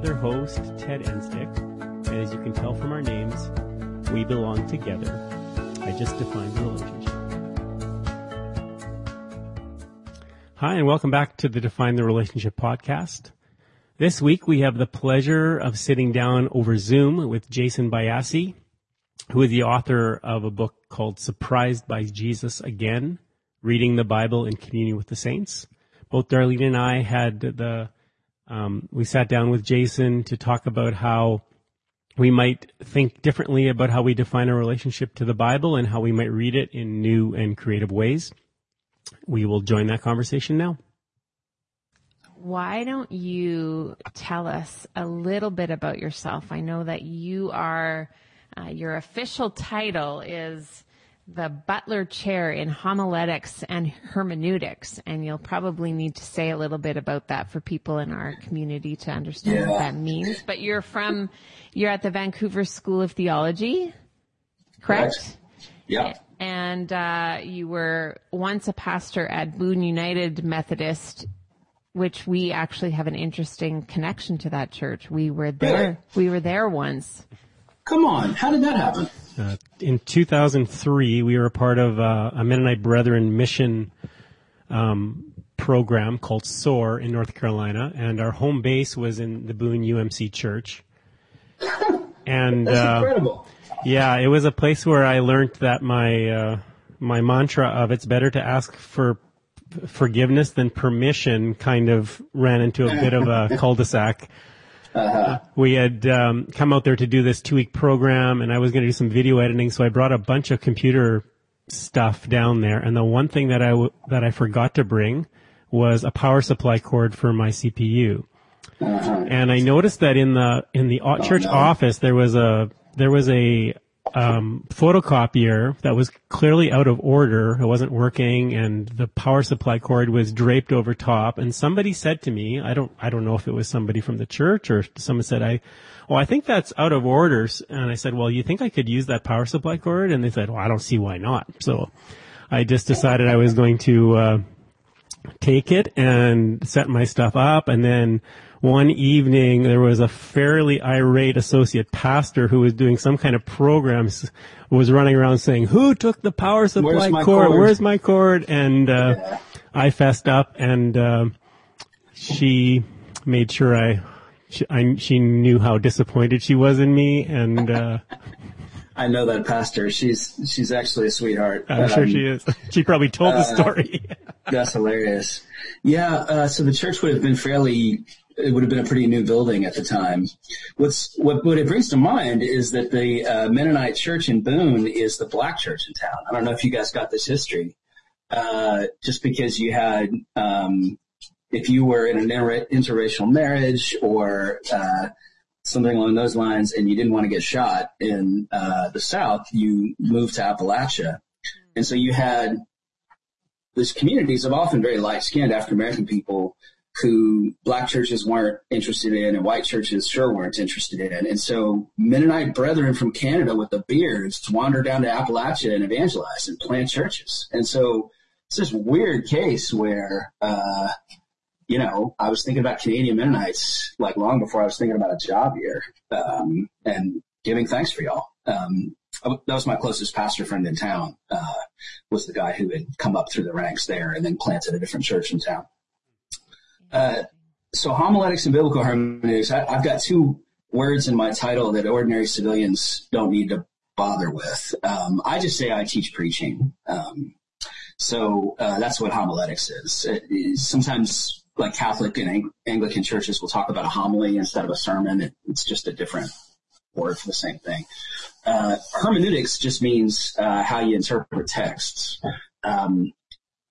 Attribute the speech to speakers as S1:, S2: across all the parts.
S1: other host, Ted Enstick. And as you can tell from our names, we belong together. I just defined the relationship. Hi, and welcome back to the Define the Relationship podcast. This week we have the pleasure of sitting down over Zoom with Jason Byassee, who is the author of a book called Surprised by Jesus Again, Reading the Bible in Communion with the Saints. Both Darlene and I had the, um, we sat down with Jason to talk about how we might think differently about how we define a relationship to the Bible and how we might read it in new and creative ways. We will join that conversation now.
S2: Why don't you tell us a little bit about yourself? I know that you are, uh, your official title is the Butler Chair in Homiletics and Hermeneutics, and you'll probably need to say a little bit about that for people in our community to understand
S3: Yeah.
S2: what that means. But you're from, you're at the Vancouver School of Theology, correct?
S3: Correct. Yeah.
S2: And uh, you were once a pastor at Boone United Methodist, which we actually have an interesting connection to that church. We were there.
S3: Really?
S2: We were there once.
S3: Come on. How did that happen?
S1: Uh, in 2003, we were a part of uh, a Mennonite Brethren mission um, program called SOAR in North Carolina, and our home base was in the Boone UMC Church. And
S3: That's
S1: uh,
S3: incredible.
S1: yeah, it was a place where I learned that my uh, my mantra of "it's better to ask for forgiveness than permission" kind of ran into a bit of a cul-de-sac we had um, come out there to do this two week program and I was going to do some video editing. So I brought a bunch of computer stuff down there. And the one thing that I, w- that I forgot to bring was a power supply cord for my CPU. And I noticed that in the, in the o- church
S3: no.
S1: office, there was a, there was a, um, photocopier that was clearly out of order. It wasn't working and the power supply cord was draped over top. And somebody said to me, I don't, I don't know if it was somebody from the church or someone said, I, oh, I think that's out of orders. And I said, well, you think I could use that power supply cord? And they said, well, I don't see why not. So I just decided I was going to, uh, take it and set my stuff up and then one evening there was a fairly irate associate pastor who was doing some kind of programs was running around saying who took the power supply cord?
S3: cord?"
S1: where's my cord and uh, i fessed up and uh, she made sure i she, I, she knew how disappointed she was in me, and uh,
S3: I know that pastor. She's she's actually a sweetheart.
S1: I'm sure she is. She probably told the story.
S3: That's hilarious. Yeah. Uh, so the church would have been fairly. It would have been a pretty new building at the time. What's what what it brings to mind is that the uh, Mennonite church in Boone is the black church in town. I don't know if you guys got this history. Uh, just because you had, um, if you were in an inter- interracial marriage or uh, something along those lines, and you didn't want to get shot in uh, the South, you moved to Appalachia, and so you had these communities of often very light-skinned African American people who black churches weren't interested in and white churches sure weren't interested in. And so Mennonite brethren from Canada with the beards wander down to Appalachia and evangelize and plant churches. And so it's this weird case where, uh, you know, I was thinking about Canadian Mennonites like long before I was thinking about a job here, um, and giving thanks for y'all. Um, that was my closest pastor friend in town, uh, was the guy who had come up through the ranks there and then planted a different church in town. Uh, so homiletics and biblical hermeneutics, I, I've got two words in my title that ordinary civilians don't need to bother with. Um, I just say I teach preaching. Um, so uh, that's what homiletics is. It is sometimes, like Catholic and Ang- Anglican churches, will talk about a homily instead of a sermon. It, it's just a different word for the same thing. Uh, hermeneutics just means uh, how you interpret texts. Um,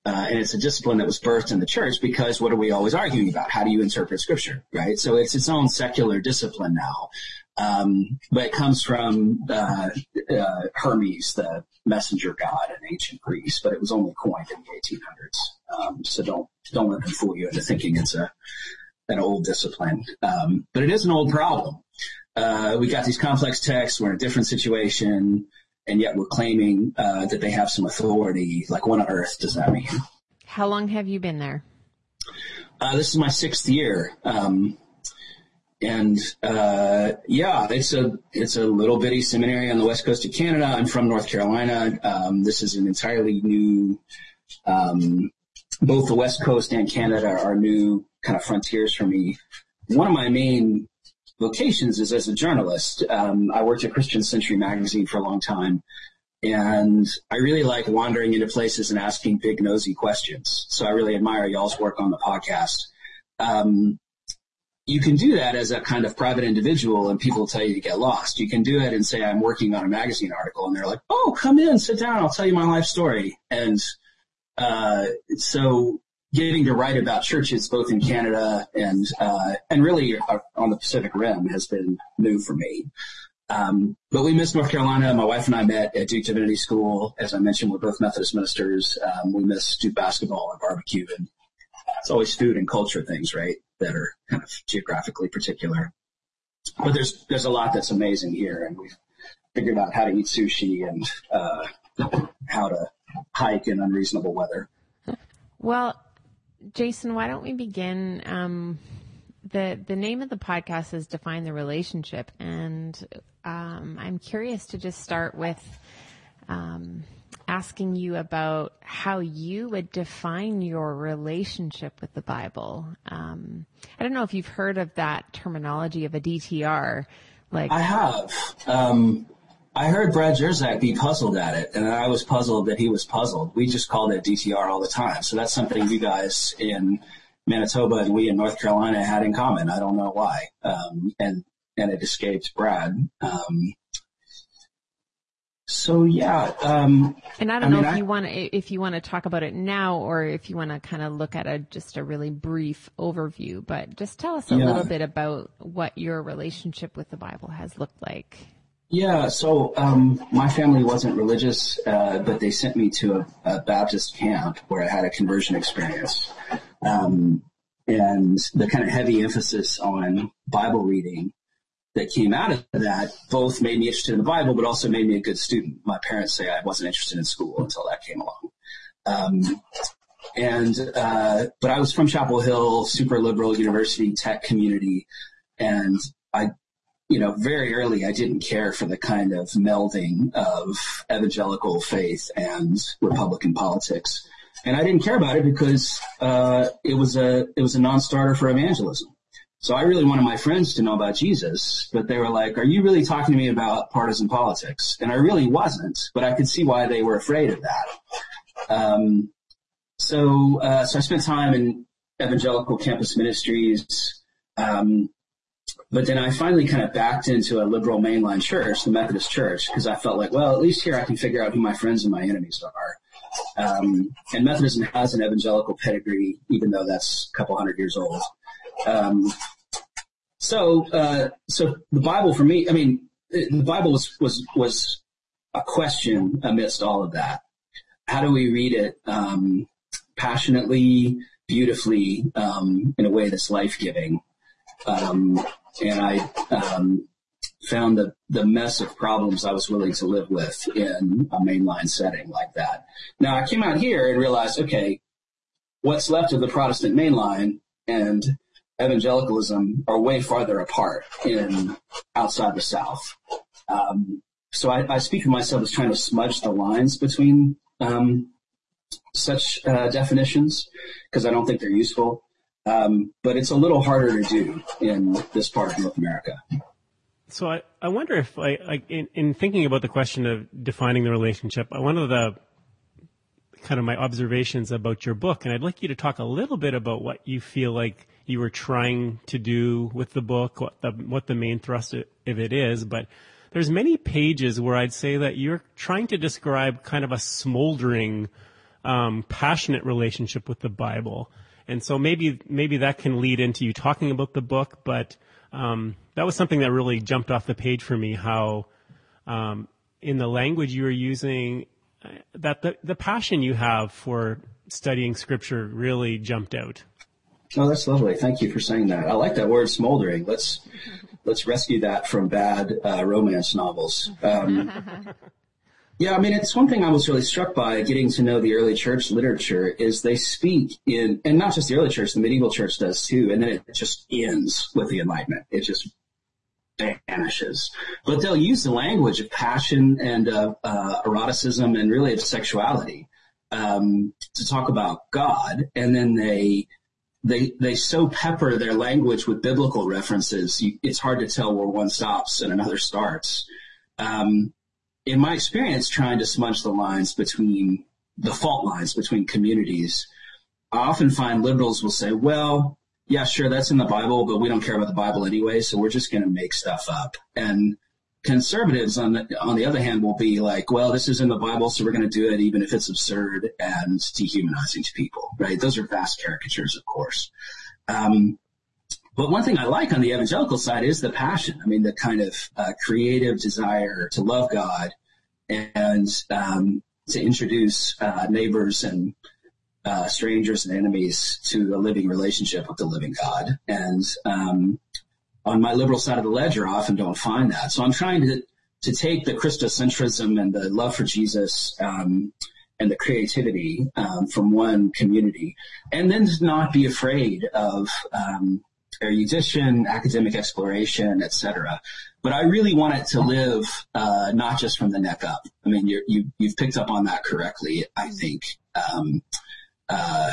S3: uh, and it's a discipline that was birthed in the church because what are we always arguing about? How do you interpret scripture, right? So it's its own secular discipline now. Um, but it comes from uh, uh, Hermes, the messenger god in ancient Greece, but it was only coined in the 1800s. Um, so don't don't let them fool you into thinking it's a an old discipline. Um, but it is an old problem. Uh, we got these complex texts. We're in a different situation, and yet we're claiming uh, that they have some authority. Like, what on earth does that mean?
S2: How long have you been there?
S3: Uh, this is my sixth year. Um, and uh, yeah, it's a it's a little bitty seminary on the west coast of Canada. I'm from North Carolina. Um, this is an entirely new. Um, both the west coast and Canada are new kind of frontiers for me. One of my main vocations is as a journalist. Um, I worked at Christian Century magazine for a long time, and I really like wandering into places and asking big nosy questions. So I really admire y'all's work on the podcast. Um, you can do that as a kind of private individual and people tell you to get lost. You can do it and say, I'm working on a magazine article and they're like, Oh, come in, sit down. I'll tell you my life story. And, uh, so getting to write about churches both in Canada and, uh, and really on the Pacific Rim has been new for me. Um, but we miss North Carolina. My wife and I met at Duke Divinity School. As I mentioned, we're both Methodist ministers. Um, we miss Duke basketball and barbecue and it's always food and culture things, right? That are kind of geographically particular. But there's, there's a lot that's amazing here and we've figured out how to eat sushi and, uh, how to hike in unreasonable weather.
S2: Well, Jason, why don't we begin? Um, the the name of the podcast is define the relationship, and um, I'm curious to just start with um, asking you about how you would define your relationship with the Bible. Um, I don't know if you've heard of that terminology of a DTR. Like
S3: I have. I heard Brad Jersak be puzzled at it, and I was puzzled that he was puzzled. We just called it DTR all the time. So that's something you guys in Manitoba and we in North Carolina had in common. I don't know why. Um, and, and it escaped Brad. Um, so yeah, um,
S2: and I don't I know mean, if I, you want to if you want to talk about it now or if you want to kind of look at a just a really brief overview. But just tell us a yeah. little bit about what your relationship with the Bible has looked like.
S3: Yeah, so um, my family wasn't religious, uh, but they sent me to a, a, Baptist camp where I had a conversion experience, um, and the kind of heavy emphasis on Bible reading that came out of that both made me interested in the Bible, but also made me a good student. My parents say I wasn't interested in school until that came along. Um, and, uh, but I was from Chapel Hill, super liberal university tech community. And I, you know, very early, I didn't care for the kind of melding of evangelical faith and Republican politics. And I didn't care about it because, uh, it was a, it was a non-starter for evangelism. So I really wanted my friends to know about Jesus, but they were like, are you really talking to me about partisan politics? And I really wasn't, but I could see why they were afraid of that. Um, so, uh, so I spent time in evangelical campus ministries. Um, but then I finally kind of backed into a liberal mainline church, the Methodist church, because I felt like, well, at least here I can figure out who my friends and my enemies are. Um, and Methodism has an evangelical pedigree, even though that's a couple hundred years old. Um, so, uh, so the Bible for me, I mean, the Bible was, was, was a question amidst all of that. How do we read it, um, passionately, beautifully, um, in a way that's life-giving? And I, um, found the, the mess of problems I was willing to live with in a mainline setting like that. Now I came out here and realized, okay, what's left of the Protestant mainline and evangelicalism are way farther apart in outside the South. Um, so I, I, speak of myself as trying to smudge the lines between um, such uh, definitions because I don't think they're useful. Um, but it's a little harder to do in this part of North America.
S1: So I, I wonder if I, I in, in, thinking about the question of defining the relationship, one of the kind of my observations about your book, and I'd like you to talk a little bit about what you feel like you were trying to do with the book, what the, what the main thrust of it is, but there's many pages where I'd say that you're trying to describe kind of a smoldering, um, passionate relationship with the Bible. And so maybe, maybe that can lead into you talking about the book, but, um, that was something that really jumped off the page for me, how, um, in the language you were using, uh, that the, the passion you have for studying scripture really jumped out.
S3: Oh, that's lovely. Thank you for saying that. I like that word smoldering. Let's let's rescue that from bad uh, romance novels. Um, Yeah, I mean, it's one thing I was really struck by getting to know the early church literature is they speak in, and not just the early church, the medieval church does too, and then it just ends with the Enlightenment. It just vanishes. But they'll use the language of passion and of uh, eroticism and really of sexuality um, to talk about God, and then they they they so pepper their language with biblical references. You, it's hard to tell where one stops and another starts. Um, in my experience, trying to smudge the lines between the fault lines between communities, I often find liberals will say, well, yeah, sure, that's in the Bible, but we don't care about the Bible anyway, so we're just going to make stuff up. And conservatives on the, on the other hand will be like, well, this is in the Bible, so we're going to do it even if it's absurd and dehumanizing to people, right? Those are vast caricatures, of course. Um, but one thing I like on the evangelical side is the passion. I mean, the kind of uh, creative desire to love God and um, to introduce uh, neighbors and uh, strangers and enemies to a living relationship with the living God. And um, on my liberal side of the ledger, I often don't find that. So I'm trying to to take the Christocentrism and the love for Jesus um, and the creativity um, from one community, and then not be afraid of um, erudition, academic exploration, etc. But I really want it to live uh, not just from the neck up. I mean, you you you've picked up on that correctly. I think. Um, uh,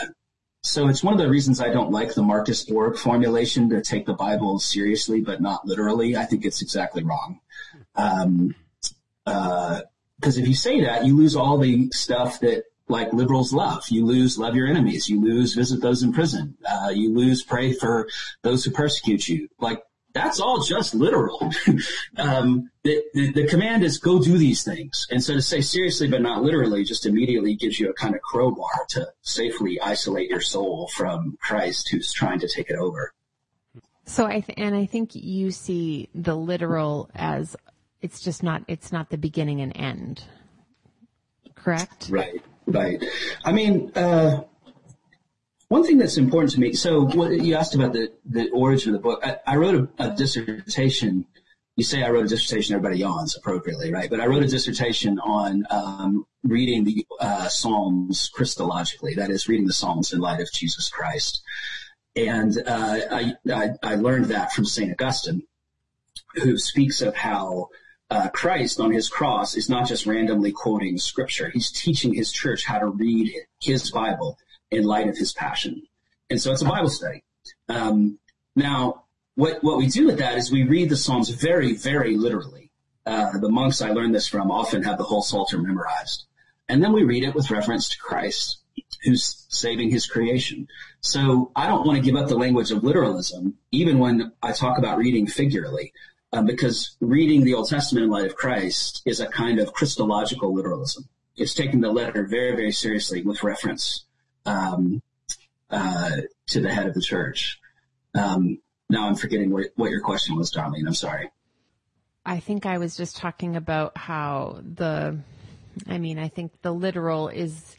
S3: so it's one of the reasons I don't like the Marcus Borg formulation to take the Bible seriously, but not literally. I think it's exactly wrong. Um, uh, cause if you say that, you lose all the stuff that like liberals love. You lose love your enemies. You lose visit those in prison. Uh, you lose pray for those who persecute you. Like that's all just literal. um, the, the, the, command is go do these things. And so to say seriously but not literally just immediately gives you a kind of crowbar to safely isolate your soul from Christ who's trying to take it over.
S2: So I th- and I think you see the literal as it's just not it's not the beginning and end. Correct?
S3: Right. Right. I mean, uh, one thing that's important to me, so what, you asked about the, the origin of the book. I, I wrote a, a, dissertation. You say I wrote a dissertation, everybody yawns appropriately, right? But I wrote a dissertation on um, reading the uh, Psalms Christologically, that is, reading the Psalms in light of Jesus Christ. And uh, I, I, I, learned that from St. Augustine, who speaks of how uh, Christ on his cross is not just randomly quoting scripture. He's teaching his church how to read his Bible in light of his passion. And so it's a Bible study. Um, now, what, what we do with that is we read the Psalms very, very literally. Uh, the monks I learned this from often have the whole Psalter memorized. And then we read it with reference to Christ, who's saving his creation. So I don't want to give up the language of literalism, even when I talk about reading figuratively, uh, because reading the Old Testament in light of Christ is a kind of Christological literalism. It's taking the letter very, very seriously with reference um, uh, to the head of the church. Um, now I'm forgetting what, what your question was, Darlene. I'm sorry.
S2: I think I was just talking about how the, I mean, I think the literal is,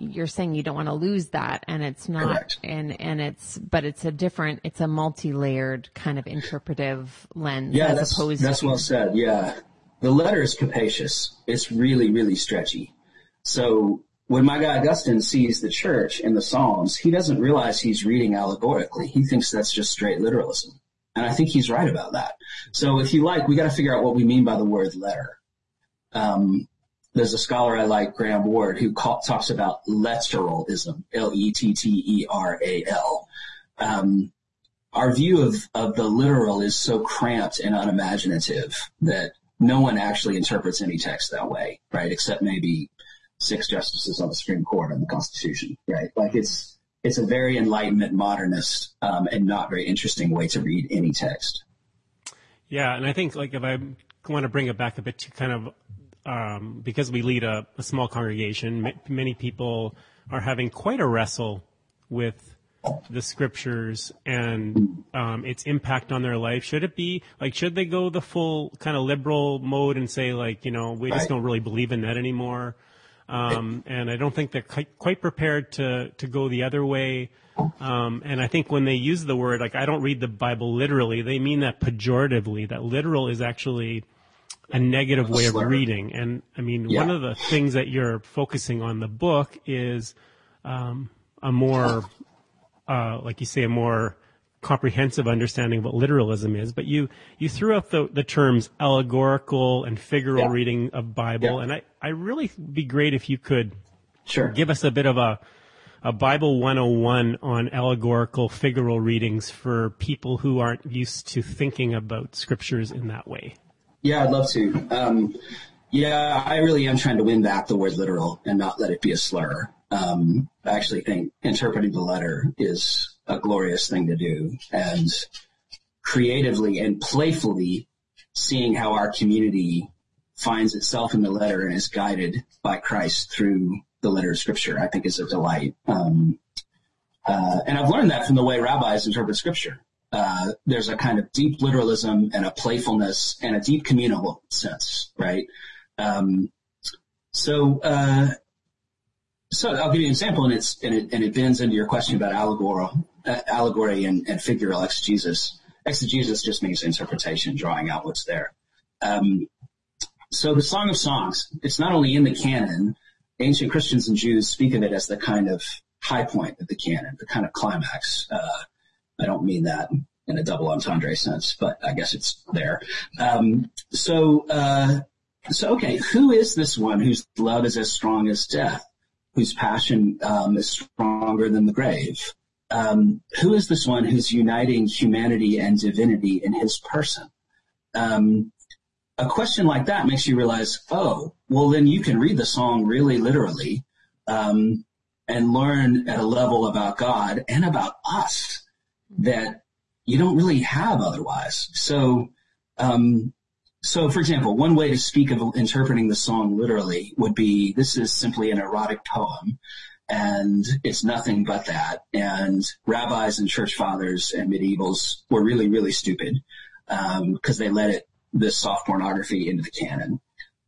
S2: you're saying you don't want to lose that and it's not,
S3: Correct.
S2: and, and it's, but it's a different, it's a multi-layered kind of interpretive lens.
S3: Yeah, that's, that's well said. Yeah. The letter is capacious. It's really, really stretchy. So when my guy Augustine sees the church in the Psalms, he doesn't realize he's reading allegorically. He thinks that's just straight literalism. And I think he's right about that. So if you like, we got to figure out what we mean by the word letter. Um, there's a scholar I like, Graham Ward, who call, talks about letteralism, L-E-T-T-E-R-A-L. Um, our view of, of the literal is so cramped and unimaginative that no one actually interprets any text that way, right? Except maybe six justices on the Supreme Court and the Constitution, right? Like it's it's a very Enlightenment modernist um, and not very interesting way to read any text.
S1: Yeah, and I think like if I want to bring it back a bit to kind of um, because we lead a, a small congregation, m- many people are having quite a wrestle with the scriptures and um, its impact on their life? Should it be like should they go the full kind of liberal mode and say like you know we just don't really believe in that anymore? Um, and I don't think they're quite prepared to, to go the other way. Um, and I think when they use the word, like, I don't read the Bible literally, they mean that pejoratively, that literal is actually, a negative way of reading. And I mean,
S3: Yeah.
S1: one of the things that you're focusing on the book is um, a more, uh, like you say, a more comprehensive understanding of what literalism is. But you you threw up the the terms allegorical and figural
S3: Yeah.
S1: reading of Bible,
S3: Yeah.
S1: and I I really be great if you could
S3: Sure.
S1: give us a bit of a a Bible 101 on allegorical figural readings for people who aren't used to thinking about scriptures in that way.
S3: Yeah, I'd love to. Um, yeah, I really am trying to win back the word literal and not let it be a slur. Um, I actually think interpreting the letter is a glorious thing to do and creatively and playfully seeing how our community finds itself in the letter and is guided by Christ through the letter of scripture, I think is a delight. Um, uh, and I've learned that from the way rabbis interpret scripture. Uh, there's a kind of deep literalism and a playfulness and a deep communal sense, right? Um, so, uh, so I'll give you an example, and it's and it and it bends into your question about allegory, uh, allegory and, and figural exegesis. Exegesis just means interpretation, drawing out what's there. Um, so the Song of Songs, it's not only in the canon. Ancient Christians and Jews speak of it as the kind of high point of the canon, the kind of climax. Uh, I don't mean that in a double entendre sense, but I guess it's there. Um, so, uh, so okay, who is this one whose love is as strong as death, whose passion um, is stronger than the grave? Um, who is this one who's uniting humanity and divinity in his person? Um, a question like that makes you realize, oh, well, then you can read the song really literally um, and learn at a level about God and about us that you don't really have otherwise. So, um, so for example, one way to speak of interpreting the song literally would be this is simply an erotic poem and it's nothing but that. And rabbis and church fathers and medievals were really, really stupid because they let it this soft pornography into the canon.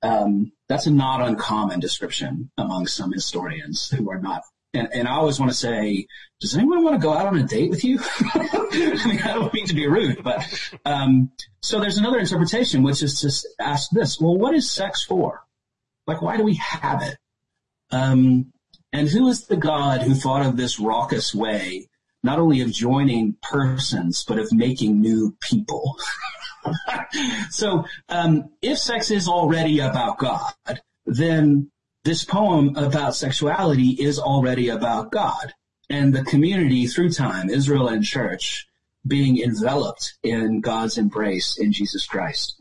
S3: Um, that's a not uncommon description among some historians who are not. And, and I always want to say, does anyone want to go out on a date with you? I mean, I don't mean to be rude, but um, so there's another interpretation, which is to ask this: Well, what is sex for? Like, why do we have it? Um, and who is the God who thought of this raucous way, not only of joining persons, but of making new people? so, um, if sex is already about God, then this poem about sexuality is already about God and the community through time, Israel and church, being enveloped in God's embrace in Jesus Christ.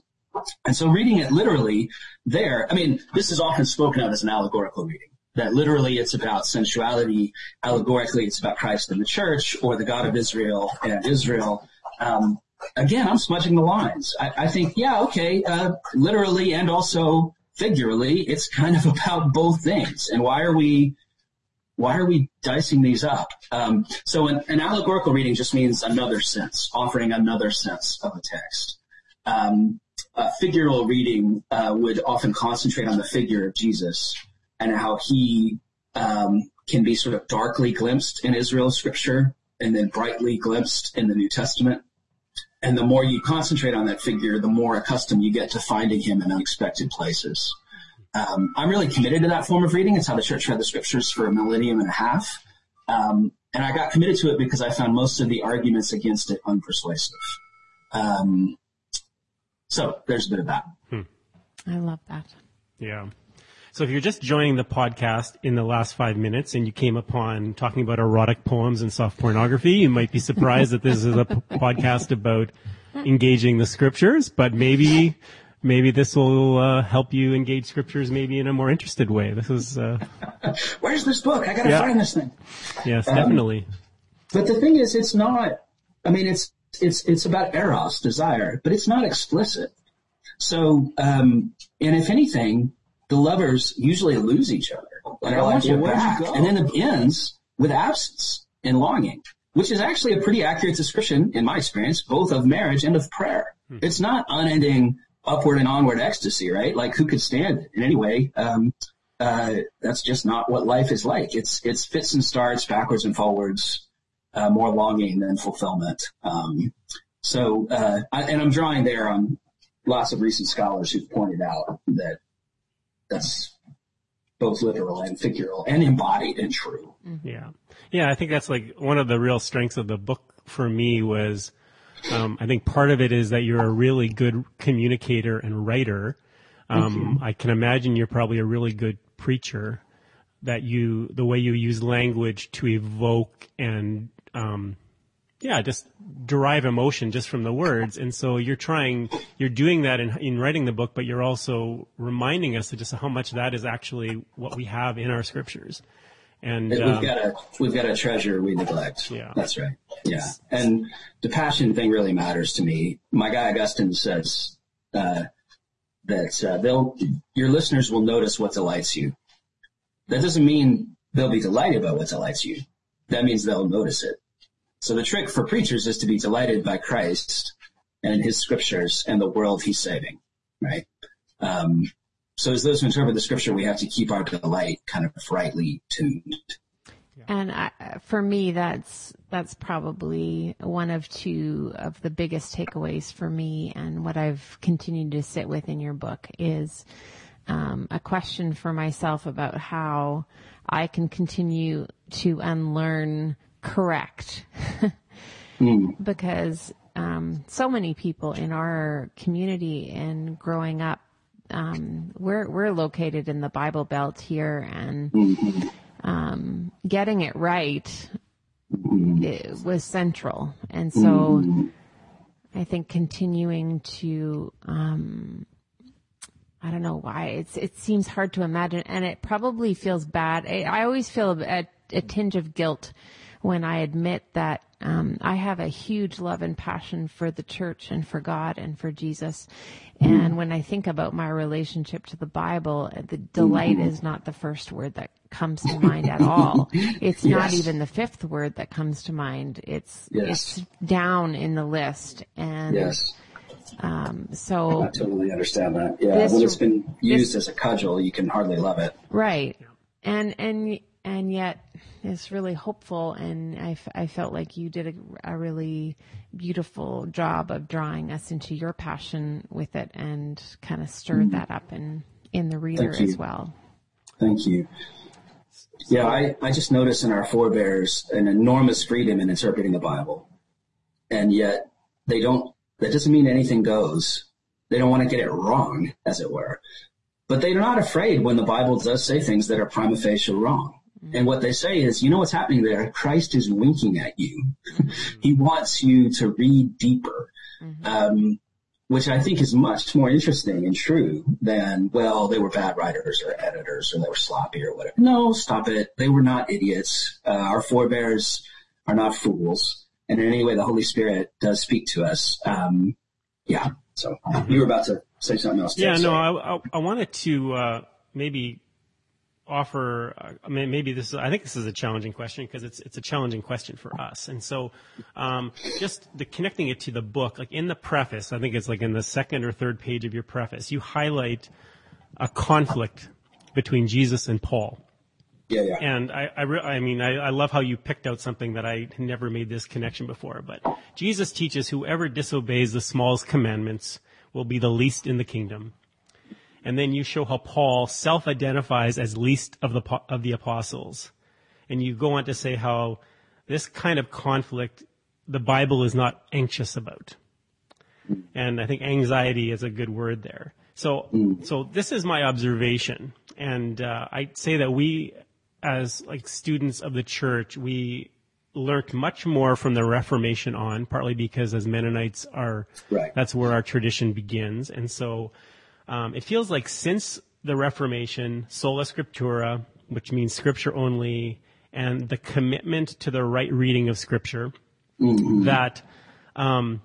S3: And so reading it literally there, I mean, this is often spoken of as an allegorical reading. That literally it's about sensuality, allegorically it's about Christ and the church, or the God of Israel and Israel. Um, again, I'm smudging the lines. I, I think, yeah, okay, uh, literally and also figuratively, it's kind of about both things. And why are we, why are we dicing these up? Um, so an, an allegorical reading just means another sense, offering another sense of a text. Um, a figural reading uh, would often concentrate on the figure of Jesus and how he um, can be sort of darkly glimpsed in Israel's scripture and then brightly glimpsed in the New Testament. And the more you concentrate on that figure, the more accustomed you get to finding him in unexpected places. Um, I'm really committed to that form of reading. It's how the church read the scriptures for a millennium and a half. Um, and I got committed to it because I found most of the arguments against it unpersuasive. Um, so there's a bit of that.
S2: I love that.
S1: Yeah. So if you're just joining the podcast in the last five minutes and you came upon talking about erotic poems and soft pornography, you might be surprised that this is a p- podcast about engaging the scriptures, but maybe, maybe this will uh, help you engage scriptures maybe in a more interested way. This is, uh,
S3: Where's this book? I gotta
S1: Yeah.
S3: find this thing.
S1: yes, definitely.
S3: But the thing is, it's not, I mean, it's, it's, it's about eros, desire, but it's not explicit. So, um, and if anything, the lovers usually lose each other. Like, I want you back. And then it ends with absence and longing, which is actually a pretty accurate description, in my experience, both of marriage and of prayer. It's not unending upward and onward ecstasy, right? Like who could stand it in any way? Um, uh, that's just not what life is like. It's, it's fits and starts backwards and forwards, uh, more longing than fulfillment. Um, so, uh, I, and I'm drawing there on lots of recent scholars who've pointed out that that's both literal and figural and embodied and true.
S1: Yeah. Yeah, I think that's like one of the real strengths of the book for me was, um, I think part of it is that you're a really good communicator and writer. Um, I can imagine you're probably a really good preacher that you, the way you use language to evoke and, um, yeah, just derive emotion just from the words. And so you're trying, you're doing that in, in writing the book, but you're also reminding us of just how much that is actually what we have in our scriptures. And
S3: we've
S1: um,
S3: got a we've got a treasure we neglect.
S1: Yeah.
S3: that's right. Yeah, and the passion thing really matters to me. My guy Augustine says uh, that uh, they'll your listeners will notice what delights you. That doesn't mean they'll be delighted by what delights you. That means they'll notice it. So the trick for preachers is to be delighted by Christ and His scriptures and the world He's saving. Right. Um, so as those who interpret the scripture, we have to keep our delight kind of rightly tuned.
S2: And I, for me, that's that's probably one of two of the biggest takeaways for me, and what I've continued to sit with in your book is um, a question for myself about how I can continue to unlearn correct, because um, so many people in our community and growing up um, we're we're located in the Bible Belt here, and um, getting it right it was central. And so, I think continuing to, um, I don't know why it's it seems hard to imagine, and it probably feels bad. I, I always feel a, a tinge of guilt when I admit that um, I have a huge love and passion for the church and for God and for Jesus. And when I think about my relationship to the Bible, the delight is not the first word that comes to mind at all. It's not even the fifth word that comes to mind. It's
S3: Yes.
S2: it's down in the list. And
S3: Yes.
S2: so
S3: I totally understand that. Yeah,
S2: This-
S3: when it's been used as a cudgel, you can hardly love it.
S2: Right. And, and, and yet it's really hopeful. And I, f- I felt like you did a, a really beautiful job of drawing us into your passion with it and kind of stirred that up in, in the reader
S3: Mm-hmm.
S2: As well.
S3: Thank you. Yeah, I, I just noticed in our forebears an enormous freedom in interpreting the Bible. And yet they don't, that doesn't mean anything goes. They don't want to get it wrong, as it were. But they're not afraid when the Bible does say things that are prima facie wrong. And what they say is, you know what's happening there? Christ is winking at you. he wants you to read deeper. Um, which I think is much more interesting and true than, well, they were bad writers or editors or they were sloppy or whatever. No, stop it. They were not idiots. Uh, our forebears are not fools. And in any way, the Holy Spirit does speak to us. Um, yeah. So you were about to say something else. Ted.
S1: Yeah, no, I, I, I wanted to uh, maybe offer. Uh, I mean, maybe this is. I think this is a challenging question because it's it's a challenging question for us. And so, um, just the connecting it to the book, like in the preface, I think it's like in the second or third page of your preface, you highlight a conflict between Jesus and Paul.
S3: Yeah, yeah.
S1: And I, I, re- I mean, I, I love how you picked out something that I never made this connection before. But Jesus teaches whoever disobeys the smallest commandments will be the least in the kingdom. And then you show how Paul self-identifies as least of the of the apostles, and you go on to say how this kind of conflict the Bible is not anxious about. And I think anxiety is a good word there. So, so this is my observation, and uh, I'd say that we, as like students of the church, we learned much more from the Reformation on, partly because as Mennonites are,
S3: Right.
S1: that's where our tradition begins, and so um, it feels like since the Reformation, sola scriptura, which means scripture only, and the commitment to the right reading of scripture, that um,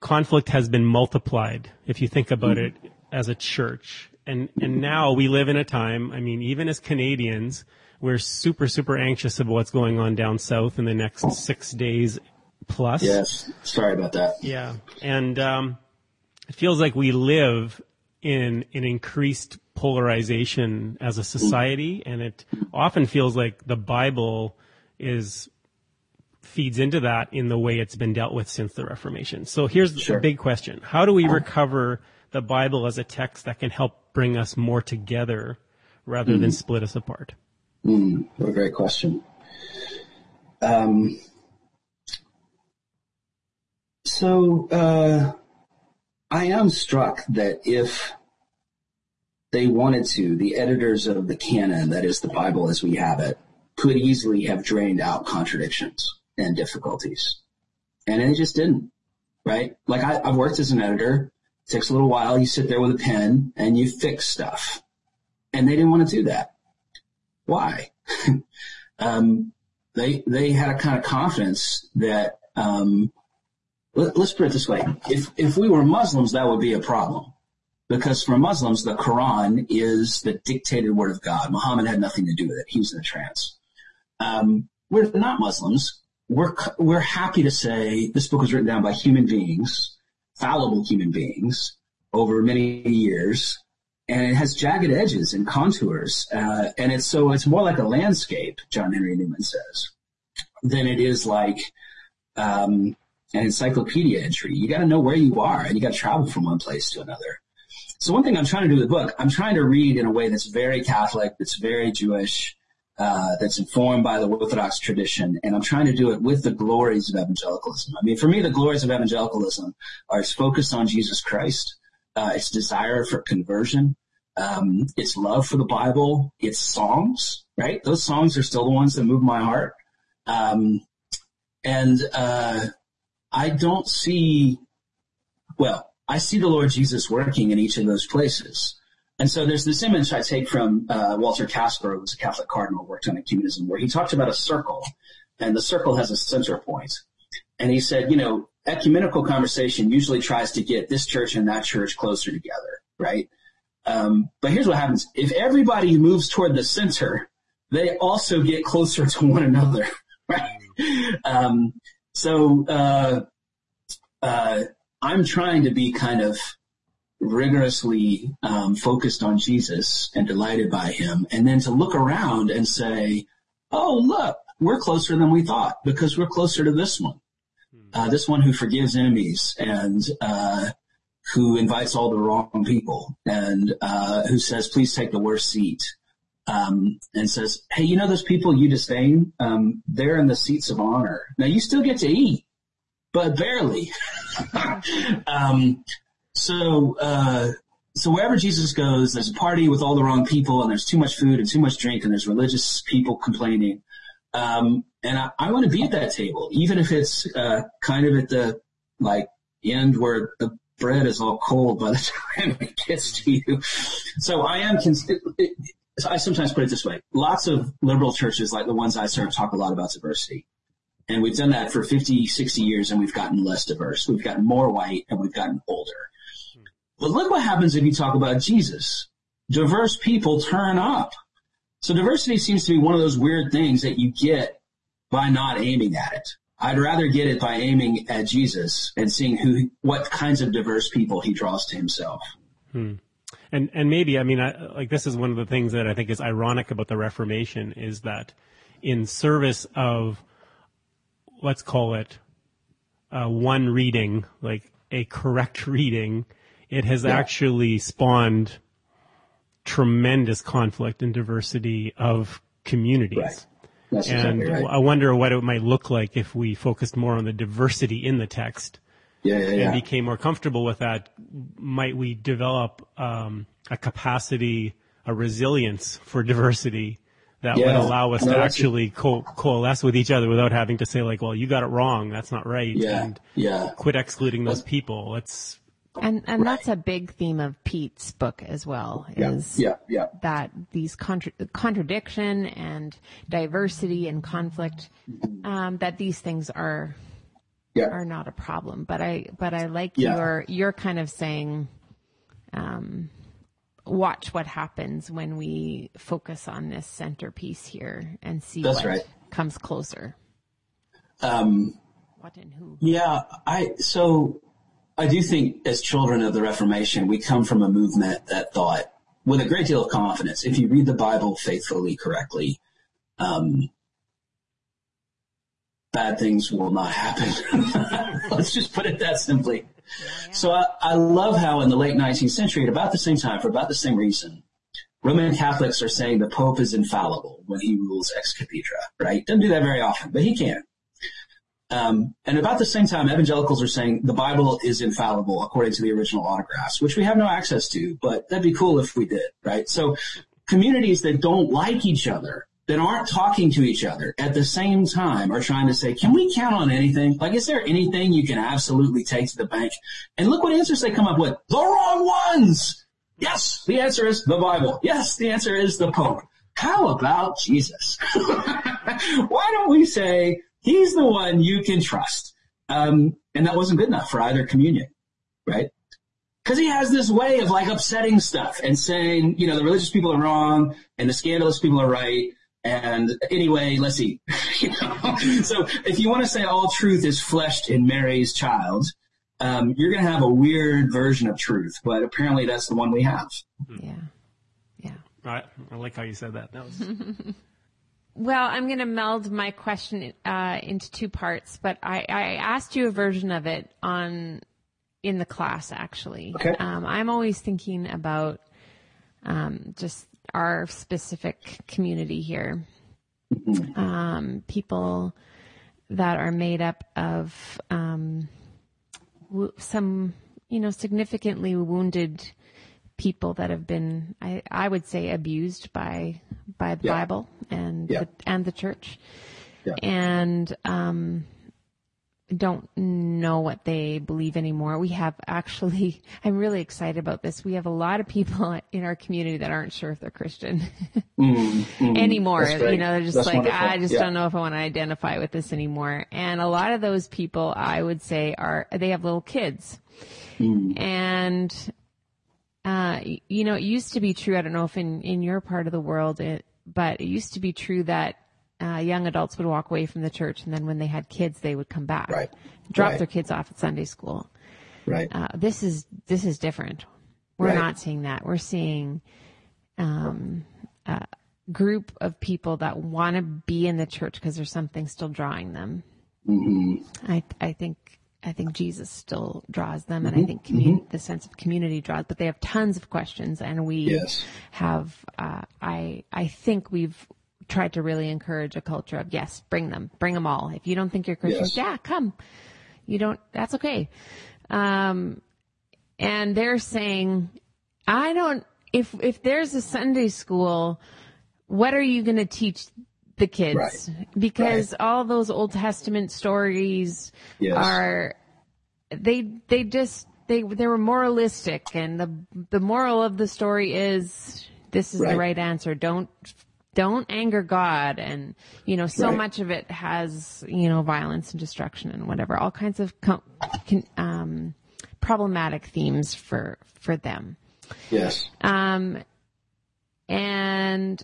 S1: conflict has been multiplied. If you think about it as a church, and and now we live in a time. I mean, even as Canadians, we're super super anxious about what's going on down south in the next six days plus.
S3: yes. Sorry about that.
S1: Yeah, and um, it feels like we live in an increased polarization as a society, and it often feels like the Bible is feeds into that in the way it's been dealt with since the Reformation. So here's
S3: Sure.
S1: the big question: How do we recover the Bible as a text that can help bring us more together rather than split us apart?
S3: Mm, what a great question. Um, so uh, I am struck that if they wanted to, the editors of the canon, that is the Bible as we have it, could easily have drained out contradictions and difficulties. And they just didn't, right? Like I, I've worked as an editor. It takes a little while. You sit there with a pen and you fix stuff. And they didn't want to do that. Why? um, they, they had a kind of confidence that, um, let, us put it this way. If, if we were Muslims, that would be a problem. Because for Muslims, the Quran is the dictated word of God. Muhammad had nothing to do with it. He was in a trance. Um, we're not Muslims. We're, we're happy to say this book was written down by human beings, fallible human beings, over many years, and it has jagged edges and contours, uh, and it's so it's more like a landscape. John Henry Newman says than it is like um, an encyclopedia entry. You got to know where you are, and you got to travel from one place to another. So one thing I'm trying to do with the book, I'm trying to read in a way that's very Catholic, that's very Jewish, uh, that's informed by the Orthodox tradition, and I'm trying to do it with the glories of evangelicalism. I mean, for me, the glories of evangelicalism are its focus on Jesus Christ, uh, its desire for conversion, um, its love for the Bible, its songs, right? Those songs are still the ones that move my heart. Um, and, uh, I don't see, well, I see the Lord Jesus working in each of those places. And so there's this image I take from uh, Walter Kasper, who was a Catholic cardinal, worked on ecumenism, where he talked about a circle, and the circle has a center point. And he said, you know, ecumenical conversation usually tries to get this church and that church closer together, right? Um, but here's what happens. If everybody moves toward the center, they also get closer to one another, right? Um, so, uh, uh, I'm trying to be kind of rigorously um, focused on Jesus and delighted by him, and then to look around and say, "Oh, look, we're closer than we thought because we're closer to this one, uh, this one who forgives enemies and uh, who invites all the wrong people and uh, who says, "Please take the worst seat." Um, and says, "Hey, you know those people you disdain? Um, they're in the seats of honor. Now you still get to eat, but barely." um, so, uh, so wherever Jesus goes, there's a party with all the wrong people, and there's too much food and too much drink, and there's religious people complaining. Um, and I, I want to be at that table, even if it's uh, kind of at the like end where the bread is all cold by the time it gets to you. So I am. Cons- I sometimes put it this way: lots of liberal churches, like the ones I serve, talk a lot about diversity. And we've done that for 50, 60 years and we've gotten less diverse. We've gotten more white and we've gotten older. But look what happens if you talk about Jesus. Diverse people turn up. So diversity seems to be one of those weird things that you get by not aiming at it. I'd rather get it by aiming at Jesus and seeing who, what kinds of diverse people he draws to himself.
S1: Hmm. And and maybe I mean I, like this is one of the things that I think is ironic about the Reformation is that in service of let's call it uh, one reading, like a correct reading, it has yeah. actually spawned tremendous conflict and diversity of communities. Right. And
S3: exactly right.
S1: I wonder what it might look like if we focused more on the diversity in the text.
S3: Yeah, yeah, yeah.
S1: And became more comfortable with that. Might we develop um, a capacity, a resilience for diversity that yeah. would allow us no, to actually co- coalesce with each other without having to say like, well, you got it wrong. That's not right.
S3: Yeah.
S1: And
S3: yeah.
S1: quit excluding those people. Let's.
S2: And, and right. that's a big theme of Pete's book as well, is
S3: yeah. Yeah.
S2: that these contra- contradiction and diversity and conflict, um, that these things are,
S3: yeah.
S2: are not a problem. But I, but I like
S3: Yeah.
S2: your, you're kind of saying, um, watch what happens when we focus on this centerpiece here and see
S3: That's
S2: what
S3: right.
S2: comes closer.
S3: Um,
S2: What and who.
S3: yeah, I, so I do think as children of the Reformation, we come from a movement that thought with a great deal of confidence, if you read the Bible faithfully, correctly, um, bad things will not happen. Let's just put it that simply. So I, I love how in the late 19th century, at about the same time, for about the same reason, Roman Catholics are saying the Pope is infallible when he rules ex cathedra, right? Doesn't do that very often, but he can. Um, and about the same time, evangelicals are saying the Bible is infallible according to the original autographs, which we have no access to, but that'd be cool if we did, right? So communities that don't like each other, that aren't talking to each other at the same time are trying to say, can we count on anything? Like, is there anything you can absolutely take to the bank? And look what answers they come up with. The wrong ones! Yes, the answer is the Bible. Yes, the answer is the Pope. How about Jesus? Why don't we say he's the one you can trust? Um, and that wasn't good enough for either communion, right? Because he has this way of like upsetting stuff and saying, you know, the religious people are wrong and the scandalous people are right. And anyway, let's eat. you know? So if you want to say all truth is fleshed in Mary's child, um, you're going to have a weird version of truth, but apparently that's the one we have.
S2: Yeah. Yeah.
S1: I, I like how you said that. That was.
S2: Well, I'm going to meld my question uh, into two parts, but I, I asked you a version of it on in the class actually.
S3: Okay.
S2: Um, I'm always thinking about um, just our specific community here. Um, people that are made up of um, w- some, you know, significantly wounded people that have been, I, I would say, abused by by the
S3: Yeah.
S2: Bible and
S3: Yeah.
S2: the, and the church,
S3: Yeah.
S2: and um, don't know what they believe anymore. We have actually, I'm really excited about this. We have a lot of people in our community that aren't sure if they're Christian
S3: Mm, mm.
S2: anymore. You know, they're just
S3: That's
S2: like,
S3: wonderful.
S2: I just
S3: Yeah.
S2: don't know if I want to identify with this anymore. And a lot of those people, I would say, are they have little kids,
S3: Mm.
S2: and uh, you know, it used to be true. I don't know if in in your part of the world, it, but it used to be true that. Uh, young adults would walk away from the church, and then when they had kids, they would come back,
S3: Right.
S2: drop
S3: Right.
S2: their kids off at Sunday school.
S3: Right.
S2: Uh, this is this is different. We're
S3: Right.
S2: not seeing that. We're seeing um, a group of people that want to be in the church because there's something still drawing them.
S3: Mhm.
S2: I I think I think Jesus still draws them,
S3: Mm-hmm.
S2: and I think community, the sense of community draws. But they have tons of questions, and we
S3: Yes.
S2: have. Uh, I I think we've tried to really encourage a culture of yes, bring them, bring them all. If you don't think you're Christians,
S3: Yes.
S2: yeah, come. You don't. That's okay. Um, and they're saying, I don't. If if there's a Sunday school, what are you going to teach the kids?
S3: Right.
S2: Because all those Old Testament stories
S3: Yes.
S2: are they they just they they were moralistic, and the the moral of the story is this is the
S3: Right.
S2: right answer. Don't don't anger God, and you know so
S3: Right.
S2: much of it has you know violence and destruction and whatever, all kinds of com- con- um, problematic themes for for them.
S3: Yes.
S2: Um, and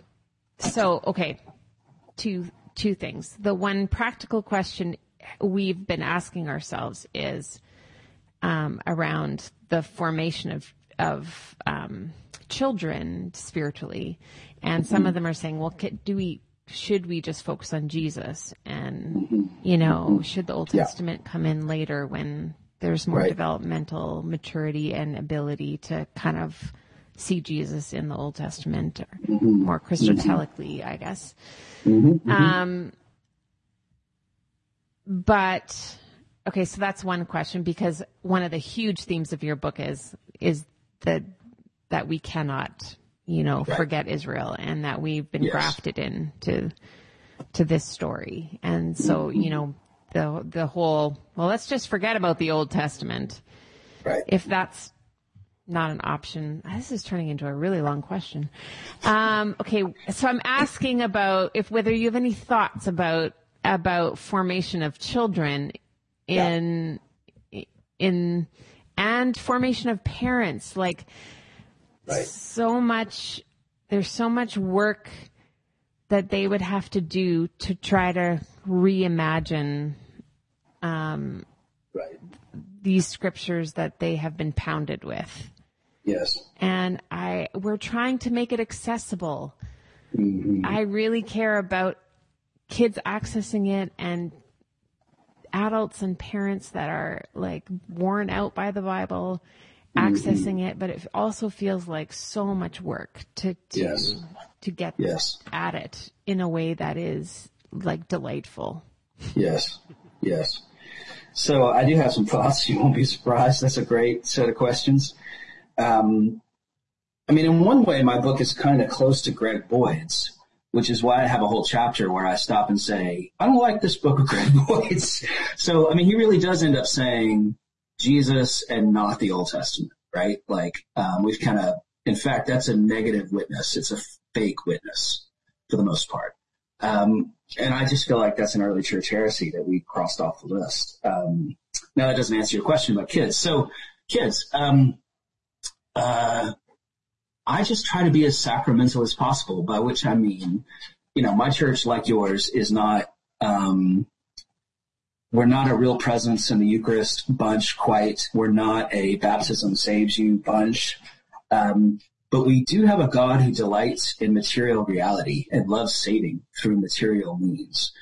S2: so, okay, two two things. The one practical question we've been asking ourselves is um, around the formation of of um, children spiritually, and some of them are saying, "Well, do we?" Should we just focus on Jesus? And, you know, should the Old
S3: Yeah.
S2: Testament come in later when there's more
S3: Right.
S2: developmental maturity and ability to kind of see Jesus in the Old Testament or
S3: Mm-hmm.
S2: more Christotelically, I guess. Um, but okay, so that's one question because one of the huge themes of your book is is that that we cannot, you know, forget Israel and that we've been
S3: Yes.
S2: grafted in to to this story. And so, you know, the the whole well, let's just forget about the Old Testament
S3: Right.
S2: if that's not an option, this is turning into a really long question. Um, okay, so I'm asking about if whether you have any thoughts about about formation of children in in and formation of parents. Like
S3: Right.
S2: so much, there's so much work that they would have to do to try to reimagine um,
S3: Right.
S2: these scriptures that they have been pounded with.
S3: Yes.
S2: And I, we're trying to make it accessible.
S3: Mm-hmm.
S2: I really care about kids accessing it and adults and parents that are like worn out by the Bible accessing it, but it also feels like so much work to to,
S3: Yes.
S2: to get
S3: Yes.
S2: at it in a way that is like delightful.
S3: Yes. Yes. So I do have some thoughts. You won't be surprised. That's a great set of questions. Um, I mean, in one way, my book is kind of close to Greg Boyd's, which is why I have a whole chapter where I stop and say, I don't like this book of Greg Boyd's. So, I mean, he really does end up saying Jesus and not the Old Testament, right? Like, um, we've kind of, in fact, that's a negative witness. It's a fake witness for the most part. Um, and I just feel like that's an early church heresy that we crossed off the list. Um, now that doesn't answer your question about kids. So kids, um, uh, I just try to be as sacramental as possible, by which I mean, you know, my church, like yours, is not, um, we're not a real presence in the Eucharist bunch quite. We're not a baptism saves you bunch. Um, but we do have a God who delights in material reality and loves saving through material means.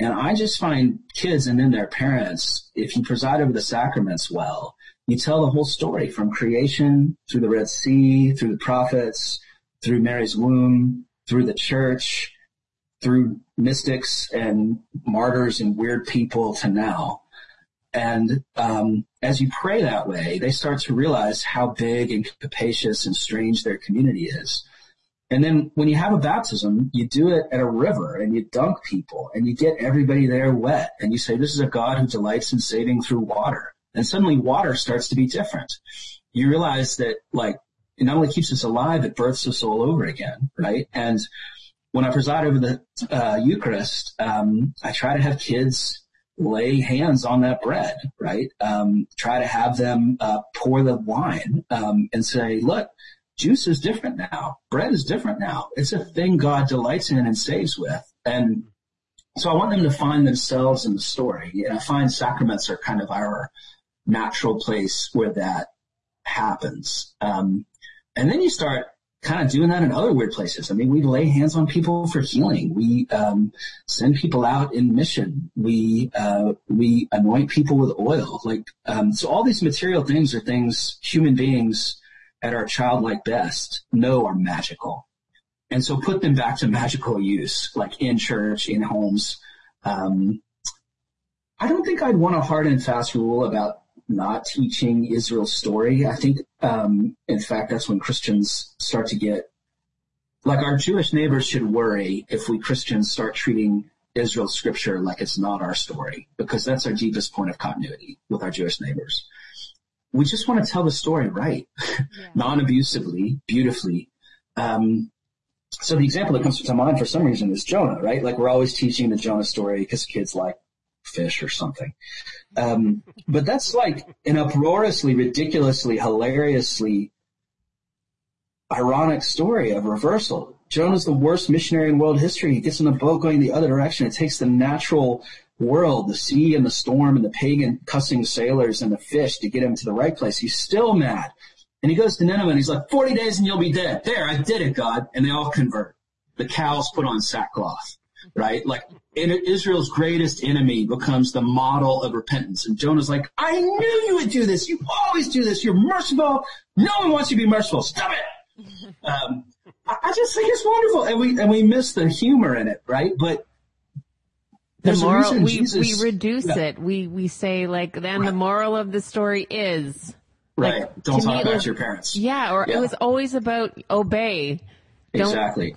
S3: And I just find kids and then their parents, if you preside over the sacraments well, you tell the whole story from creation through the Red Sea, through the prophets, through Mary's womb, through the church, through mystics and martyrs and weird people to now. And um, as you pray that way, they start to realize how big and capacious and strange their community is. And then when you have a baptism, you do it at a river and you dunk people and you get everybody there wet and you say, this is a God who delights in saving through water. And suddenly water starts to be different. You realize that like it not only keeps us alive, it births us all over again, right? And when I preside over the uh, Eucharist, um, I try to have kids lay hands on that bread, right? Um, try to have them uh, pour the wine um, and say, look, juice is different now. Bread is different now. It's a thing God delights in and saves with. And so I want them to find themselves in the story. And I find sacraments are kind of our natural place where that happens. Um, and then you start kind of doing that in other weird places. I mean, we lay hands on people for healing. We um, send people out in mission. We uh, we anoint people with oil. Like um, so, all these material things are things human beings at our childlike best know are magical, and so put them back to magical use, like in church, in homes. Um, I don't think I'd want a hard and fast rule about not teaching Israel's story. I think, um, in fact, that's when Christians start to get, like our Jewish neighbors should worry if we Christians start treating Israel's scripture like it's not our story, because that's our deepest point of continuity with our Jewish neighbors. We just want to tell the story right, non-abusively, beautifully. Um, so the example that comes to mind for some reason is Jonah, right? Like we're always teaching the Jonah story because kids like fish or something. Um, but that's like an uproariously, ridiculously, hilariously ironic story of reversal. Jonah's the worst missionary in world history. He gets in the boat going the other direction. It takes the natural world, the sea and the storm and the pagan cussing sailors and the fish to get him to the right place. He's still mad. And he goes to Nineveh and he's like, 40 days and you'll be dead. There, I did it, God. And they all convert. The cows put on sackcloth, right? Like Israel's greatest enemy becomes the model of repentance. And Jonah's like, I knew you would do this. You always do this. You're merciful. No one wants you to be merciful. Stop it. Um, I, I just think it's wonderful. And we, and we miss the humor in it, right? But
S2: The
S3: there's a
S2: moral,
S3: reason
S2: we,
S3: Jesus-
S2: we reduce
S3: Yeah.
S2: it. We, we say like, then the moral of the story is,
S3: Right.
S2: like,
S3: Don't
S2: to me
S3: talk
S2: it
S3: back
S2: was-
S3: your parents.
S2: yeah, or
S3: Yeah.
S2: it was always about obey.
S3: Exactly.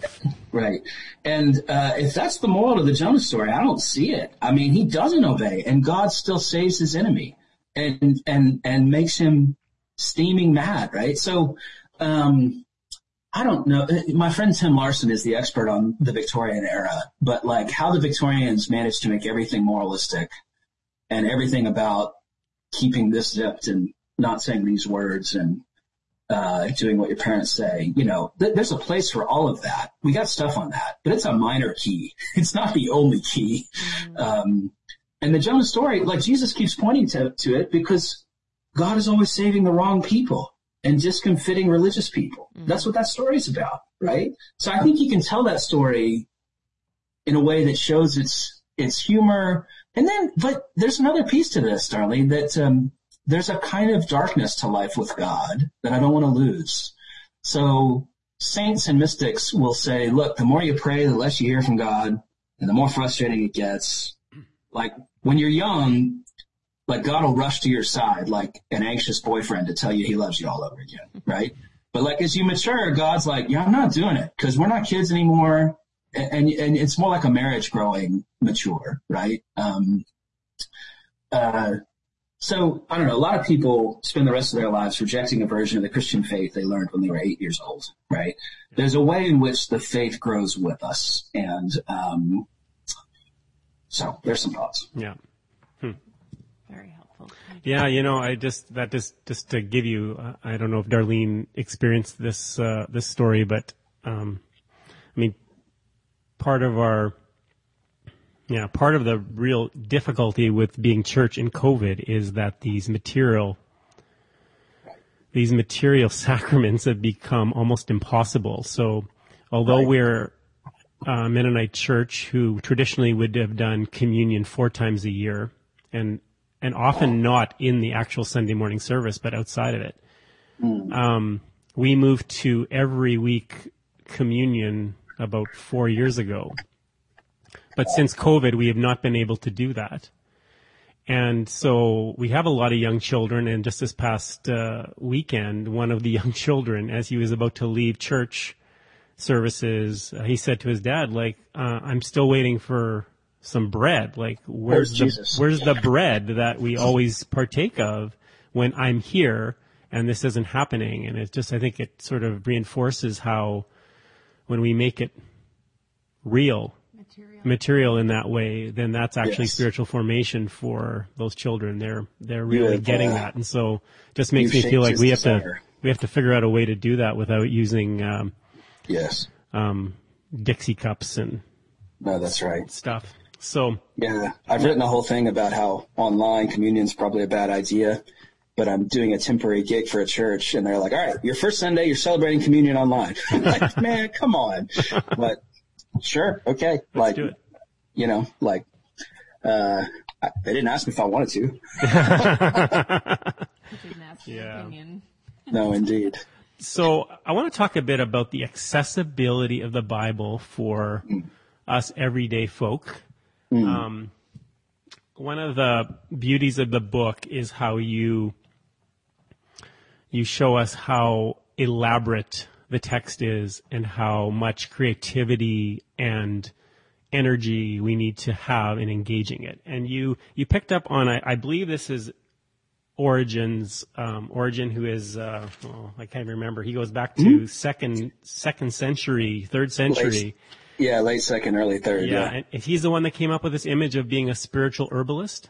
S3: Right. And uh, if that's the moral of the Jonah story, I don't see it. I mean, he doesn't obey, and God still saves his enemy and and and makes him steaming mad. Right. So, um, I don't know. My friend Tim Larsen is the expert on the Victorian era, but like how the Victorians managed to make everything moralistic and everything about keeping this zipped and not saying these words and uh, doing what your parents say. You know, th- there's a place for all of that. We got stuff on that, but it's a minor key. It's not the only key. Um, and the Jonah story, like Jesus keeps pointing to, to it because God is always saving the wrong people and discomfiting religious people. That's what that story is about, right? So I think you can tell that story in a way that shows its, its humor and then, but there's another piece to this, Darlene, that um, there's a kind of darkness to life with God that I don't want to lose. So saints and mystics will say, look, the more you pray, the less you hear from God, and the more frustrating it gets. Like when you're young, like God will rush to your side like an anxious boyfriend to tell you he loves you all over again, right? But like as you mature, God's like, yeah, I'm not doing it because we're not kids anymore. And, and it's more like a marriage growing mature, right? Um, uh, so I don't know. A lot of people spend the rest of their lives rejecting a version of the Christian faith they learned when they were eight years old, right? There's a way in which the faith grows with us. And, um, so there's some thoughts.
S1: Yeah.
S2: Very helpful.
S1: Yeah, you know, I just that just just to give you, uh, I don't know if Darlene experienced this uh, this story, but um, I mean, part of our yeah, part of the real difficulty with being church in COVID is that these material these material sacraments have become almost impossible. So, although
S3: Right.
S1: we're a Mennonite church who traditionally would have done communion four times a year, and and often not in the actual Sunday morning service, but outside of it, um, we moved to every week communion about four years ago. But since COVID, we have not been able to do that. And so we have a lot of young children. And just this past uh, weekend, one of the young children, as he was about to leave church services, uh, he said to his dad, like, uh, I'm still waiting for some bread. Like, where's
S3: Where's
S1: the,
S3: Jesus?
S1: where's the bread that we always partake of when I'm here and this isn't happening? And it just, I think it sort of reinforces how when we make it real,
S2: Material.
S1: material in that way, then that's actually
S3: Yes.
S1: spiritual formation for those children. They're they're really
S3: have,
S1: getting that, and so it just makes
S3: you've
S1: me feel like we have to we have to figure out a way to do that without using um,
S3: Yes.
S1: um, Dixie cups and
S3: No, that's right.
S1: stuff. So
S3: Yeah. I've written a whole thing about how online communion's probably a bad idea, but I'm doing a temporary gig for a church and they're like, all right, your first Sunday, you're celebrating communion online. I'm like, man, come on. But sure. Okay.
S1: let's
S3: like,
S1: do it.
S3: you know, like, uh, I, they didn't ask me if I wanted to.
S2: Didn't ask
S1: Yeah.
S2: opinion.
S3: No, indeed.
S1: So I want to talk a bit about the accessibility of the Bible for us everyday folk. Um, one of the beauties of the book is how you you show us how elaborate the text is and how much creativity and energy we need to have in engaging it. And you you picked up on I, I believe this is Origen's, um, Origen, who is, uh, well, I can't remember. He goes back to second, second century, third century.
S3: Yeah. Late second, early third.
S1: Yeah.
S3: Yeah.
S1: And and he's the one that came up with this image of being a spiritual herbalist?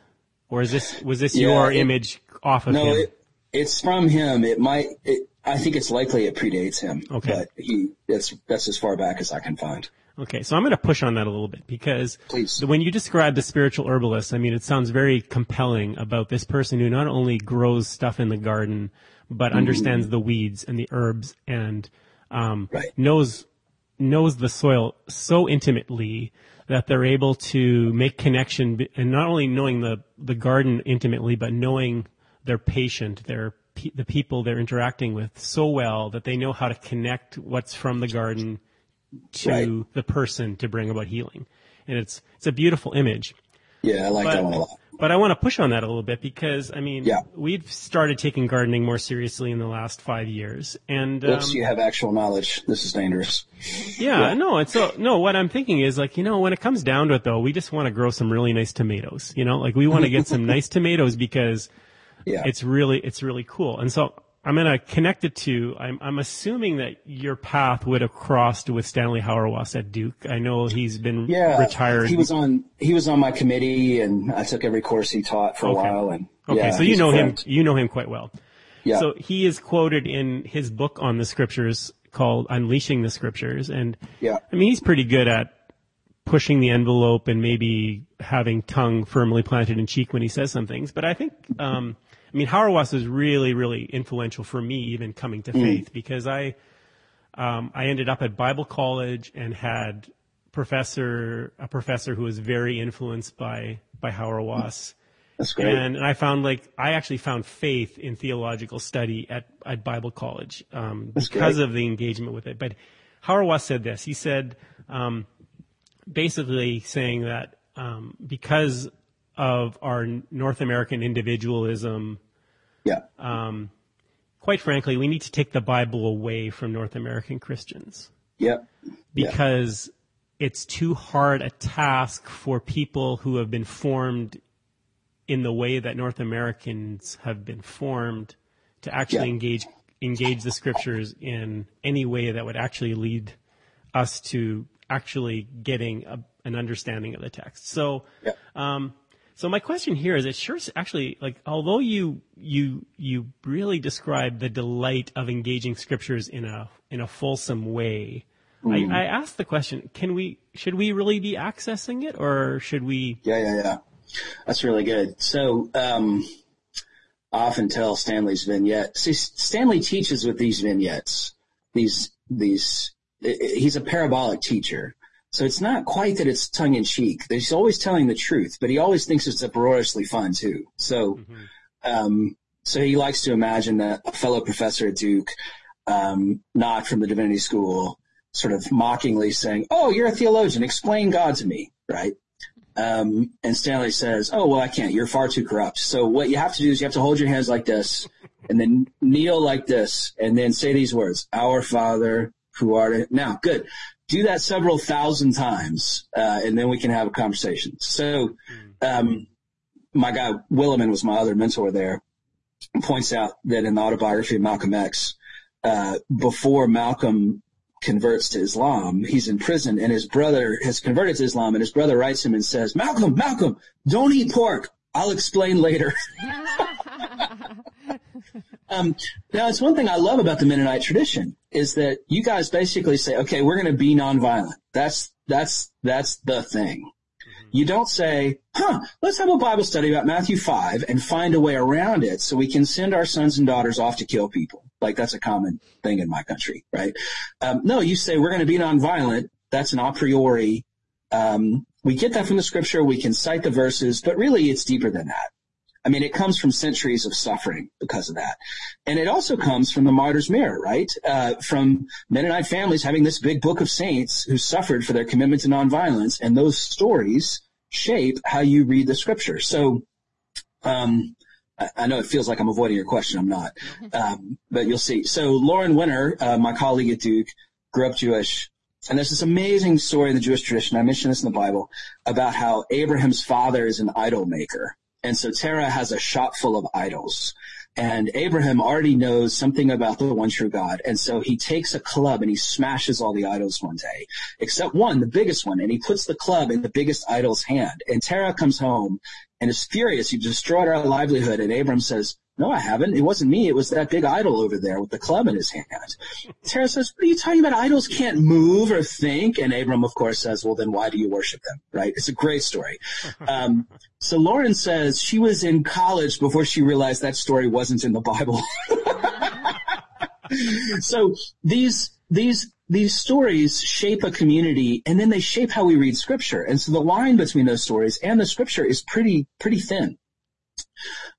S1: Or is this, was this
S3: Yeah,
S1: your
S3: it-
S1: image off of
S3: No,
S1: him?
S3: it, it's from him. It might, it, I think it's likely it predates him.
S1: Okay.
S3: But he, it's, that's as far back as I can find.
S1: Okay, so I'm going to push on that a little bit because
S3: Please.
S1: when you describe the spiritual herbalist, I mean, it sounds very compelling about this person who not only grows stuff in the garden, but
S3: Mm-hmm.
S1: understands the weeds and the herbs and um,
S3: Right.
S1: knows knows the soil so intimately that they're able to make connection and not only knowing the the garden intimately, but knowing their patient, their pe- the people they're interacting with so well that they know how to connect what's from the garden to
S3: Right.
S1: the person to bring about healing. And it's it's a beautiful image.
S3: Yeah. I like that one a lot.
S1: But I want to push on that a little bit because I mean,
S3: Yeah.
S1: we've started taking gardening more seriously in the last five years, and um,
S3: you have actual knowledge. This is dangerous.
S1: yeah, no, it's so no. What I'm thinking is like you know when it comes down to it though, we just want to grow some really nice tomatoes. You know, like we want to get some nice tomatoes because
S3: Yeah.
S1: it's really it's really cool. And so I'm gonna connect it to. I'm I'm assuming that your path would have crossed with Stanley Hauerwas at Duke. I know he's been
S3: yeah.
S1: retired.
S3: He was on, he was on my committee and I took every course he taught for a while. And
S1: okay,
S3: yeah,
S1: so you know him. You know him quite well.
S3: Yeah.
S1: So he is quoted in his book on the scriptures called Unleashing the Scriptures. And
S3: Yeah.
S1: I mean, he's pretty good at pushing the envelope and maybe having tongue firmly planted in cheek when he says some things. But I think, um, I mean, Hauerwas is really, really influential for me even coming to faith because I, um, I ended up at Bible college and had professor, a professor who was very influenced by by Hauerwas.
S3: That's great.
S1: And, and I found like I actually found faith in theological study at, at Bible college um, because
S3: great.
S1: of the engagement with it. But Hauerwas said this. He said, um, basically saying that um, because of our North American individualism,
S3: yeah.
S1: um, quite frankly, we need to take the Bible away from North American Christians
S3: Yeah.
S1: because it's too hard a task for people who have been formed in the way that North Americans have been formed to actually
S3: Yeah.
S1: engage engage the scriptures in any way that would actually lead us to actually getting a, an understanding of the text. So,
S3: Yeah.
S1: um, so my question here is, it sure actually like, although you you you really describe the delight of engaging scriptures in a in a fulsome way, I, I asked the question: Can we? Should we really be accessing it, or should we?
S3: Yeah, yeah, yeah. That's really good. So, um, I often tell Stanley's vignette. See, Stanley teaches with these vignettes. These, these, he's a parabolic teacher. So it's not quite that it's tongue in cheek. He's always telling the truth, but he always thinks it's uproariously fun too. So, um, so he likes to imagine that a fellow professor at Duke, um, not from the divinity school, sort of mockingly saying, "Oh, you're a theologian. Explain God to me." Right? Um, and Stanley says, "Oh, well, I can't. You're far too corrupt. So what you have to do is you have to hold your hands like this, and then kneel like this, and then say these words: Our Father who art in. Now, good. Do that several thousand times, uh, and then we can have a conversation. So, um, my guy Willimon was my other mentor there. Points out that in the autobiography of Malcolm X, uh, before Malcolm converts to Islam, he's in prison and his brother has converted to Islam and his brother writes him and says, Malcolm, Malcolm, don't eat pork. I'll explain later. um, now it's one thing I love about the Mennonite tradition is that you guys basically say, okay, we're going to be nonviolent. That's, that's, that's the thing. You don't say, huh, let's have a Bible study about Matthew 5 and find a way around it so we can send our sons and daughters off to kill people. Like that's a common thing in my country, right? Um, no, you say we're going to be nonviolent. That's an a priori. Um, we get that from the scripture. We can cite the verses, but really it's deeper than that. I mean, it comes from centuries of suffering because of that. And it also comes from the martyr's mirror, right? Uh, from Mennonite families having this big book of saints who suffered for their commitment to nonviolence. And those stories shape how you read the scripture. So, um, I, know it feels like I'm avoiding your question. I'm not. Um, but you'll see. So Lauren Winner, uh, my colleague at Duke, grew up Jewish. And there's this amazing story in the Jewish tradition. I mentioned this in the Bible about how Abraham's father is an idol maker. And so Terah has a shop full of idols. And Abraham already knows something about the one true God. And so he takes a club and he smashes all the idols one day, except one, the biggest one. And he puts the club in the biggest idol's hand. And Terah comes home and is furious. You destroyed our livelihood. And Abram says, no, I haven't. It wasn't me. It was that big idol over there with the club in his hand. Terah says, what are you talking about? Idols can't move or think. And Abram, of course, says, well, then why do you worship them? Right? It's a great story. Um, so Lauren says she was in college before she realized that story wasn't in the Bible. so these, these, these stories shape a community and then they shape how we read scripture. And so the line between those stories and the scripture is pretty, pretty thin.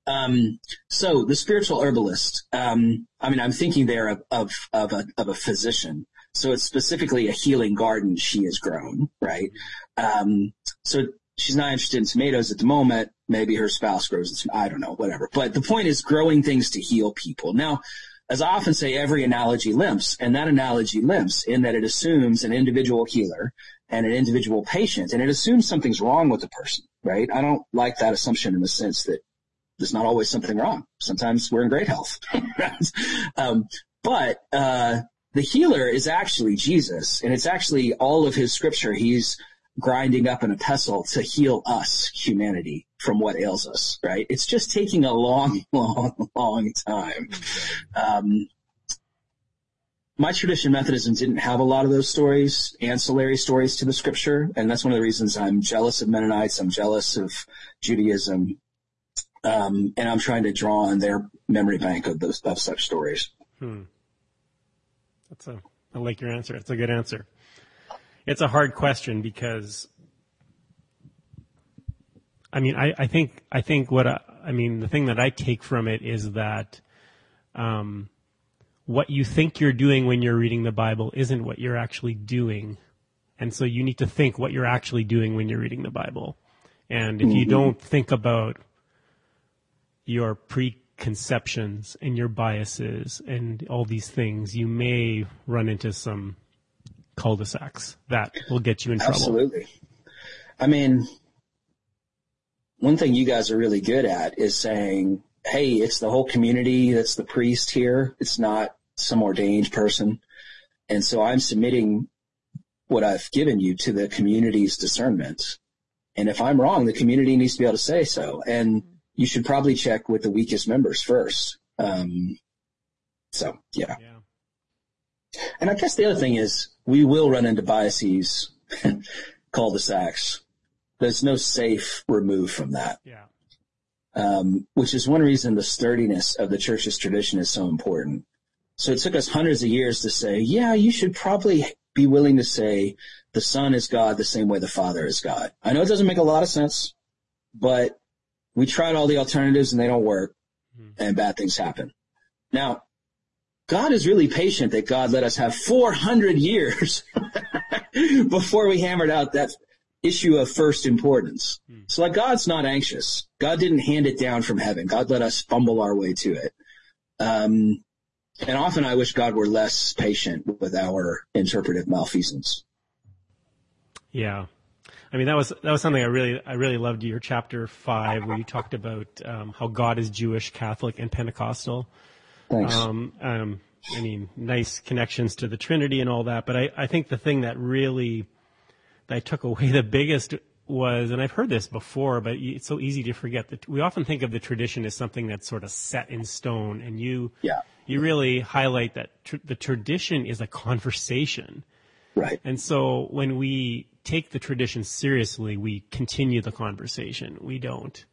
S3: Um, so the spiritual herbalist, um, I mean, I'm thinking there of, of, of a, of a physician. So it's specifically a healing garden she has grown, right? Um, so she's not interested in tomatoes at the moment. Maybe her spouse grows, I don't know, whatever. But the point is growing things to heal people. Now, as I often say, every analogy limps, and that analogy limps in that it assumes an individual healer and an individual patient, and it assumes something's wrong with the person, right? I don't like that assumption in the sense that there's not always something wrong. Sometimes we're in great health. um, but uh, the healer is actually Jesus, and it's actually all of his scripture. He's grinding up in a pestle to heal us, humanity, from what ails us, right? It's just taking a long, long, long time. Um, my tradition, Methodism, didn't have a lot of those stories, ancillary stories to the scripture, and that's one of the reasons I'm jealous of Mennonites. I'm jealous of Judaism, um, and I'm trying to draw on their memory bank of those of such stories.
S1: That's a. I like your answer. It's a good answer. It's a hard question because I mean, I, I think, I think what I, I mean, the thing that I take from it is that, um, what you think you're doing when you're reading the Bible isn't what you're actually doing. And so you need to think what you're actually doing when you're reading the Bible. And if mm-hmm. you don't think about your preconceptions and your biases and all these things, you may run into some cul-de-sacs that will get you in trouble.
S3: Absolutely. I mean, one thing you guys are really good at is saying, Hey, it's the whole community that's the priest here. It's not some ordained person. And so I'm submitting what I've given you to the community's discernment. And if I'm wrong, the community needs to be able to say so. And you should probably check with the weakest members first. Um, so yeah. yeah. And I guess the other thing is we will run into biases, cul-de-sacs. There's no safe remove from that.
S1: Yeah.
S3: Um, which is one reason the sturdiness of the church's tradition is so important. So it took us hundreds of years to say, yeah, you should probably be willing to say the son is God the same way the father is God. I know it doesn't make a lot of sense, but we tried all the alternatives and they don't work mm-hmm. and bad things happen. Now, God is really patient that God let us have 400 years before we hammered out that issue of first importance. Mm. So like God's not anxious. God didn't hand it down from heaven. God let us fumble our way to it. Um, and often I wish God were less patient with our interpretive malfeasance.
S1: Yeah. I mean, that was, that was something I really, I really loved your chapter five where you talked about, um, how God is Jewish, Catholic, and Pentecostal.
S3: Thanks.
S1: Um, um, I mean, nice connections to the Trinity and all that, but I, I think the thing that really, that I took away the biggest was, and I've heard this before, but it's so easy to forget that we often think of the tradition as something that's sort of set in stone, and you,
S3: yeah.
S1: you really highlight that tr- the tradition is a conversation.
S3: Right.
S1: And so when we take the tradition seriously, we continue the conversation. We don't.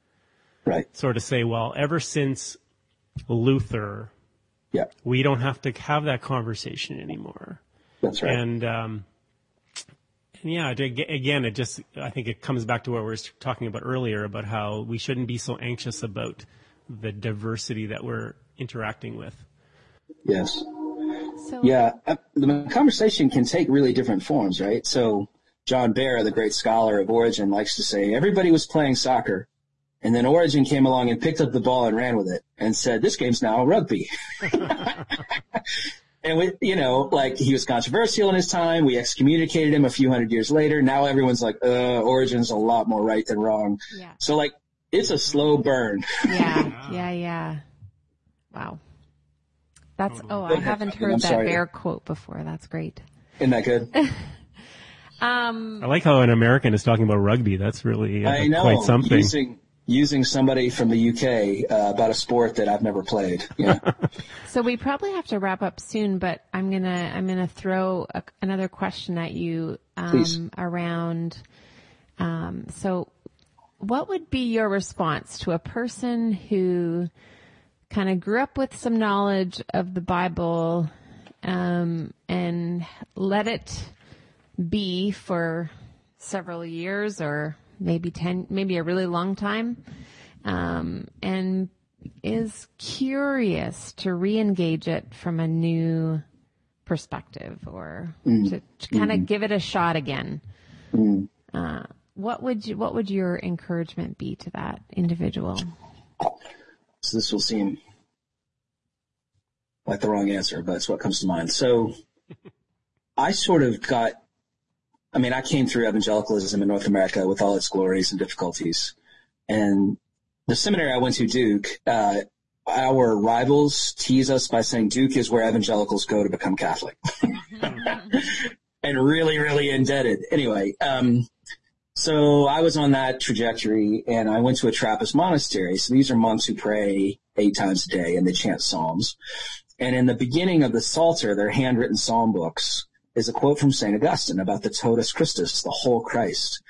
S3: Right.
S1: Sort of say, well, ever since Luther,
S3: yeah.
S1: we don't have to have that conversation anymore.
S3: That's right.
S1: And, um, yeah, again, it just, I think it comes back to what we were talking about earlier about how we shouldn't be so anxious about the diversity that we're interacting with.
S3: Yes. So, yeah, uh, the conversation can take really different forms, right? So John Behr, the great scholar of Origen, likes to say everybody was playing soccer. And then Origen came along and picked up the ball and ran with it and said, this game's now rugby. and we, you know, like he was controversial in his time. We excommunicated him a few hundred years later. Now everyone's like, uh, Origen's a lot more right than wrong.
S2: Yeah.
S3: So like, it's a slow burn.
S2: yeah, yeah, yeah. Wow. That's, oh, I haven't heard I'm that sorry. Behr quote before. That's great.
S3: Isn't that good?
S2: um,
S1: I like how an American is talking about rugby. That's really uh, know, quite something.
S3: Using, using somebody from the UK uh, about a sport that I've never played. Yeah.
S2: so we probably have to wrap up soon, but I'm gonna I'm gonna throw a, another question at you um, around. Um, so, what would be your response to a person who kind of grew up with some knowledge of the Bible um, and let it be for several years or maybe 10, maybe a really long time, um, and is curious to re-engage it from a new perspective or mm. to, to kind of mm. give it a shot again. Mm. Uh, what would you, what would your encouragement be to that individual?
S3: So this will seem like the wrong answer, but it's what comes to mind. So I sort of got I mean, I came through evangelicalism in North America with all its glories and difficulties. And the seminary I went to, Duke, uh, our rivals tease us by saying Duke is where evangelicals go to become Catholic. and really, really indebted. Anyway, um, so I was on that trajectory and I went to a Trappist monastery. So these are monks who pray eight times a day and they chant psalms. And in the beginning of the Psalter, their handwritten psalm books, is a quote from St. Augustine about the totus Christus, the whole Christ.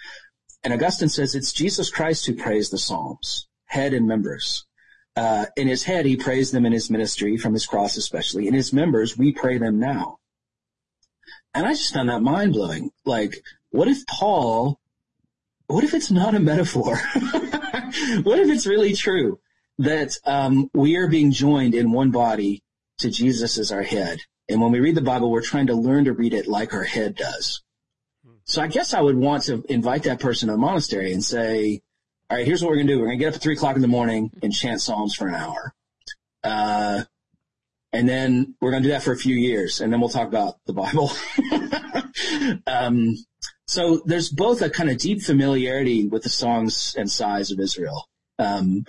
S3: And Augustine says it's Jesus Christ who prays the Psalms, head and members. Uh, in his head, he prays them in his ministry, from his cross especially. In his members, we pray them now. And I just found that mind blowing. Like, what if Paul what if it's not a metaphor? what if it's really true that um, we are being joined in one body to Jesus as our head? And when we read the Bible, we're trying to learn to read it like our head does. So I guess I would want to invite that person to the monastery and say, all right, here's what we're going to do. We're going to get up at three o'clock in the morning and chant Psalms for an hour. Uh, and then we're going to do that for a few years and then we'll talk about the Bible. um, so there's both a kind of deep familiarity with the songs and sighs of Israel. Um,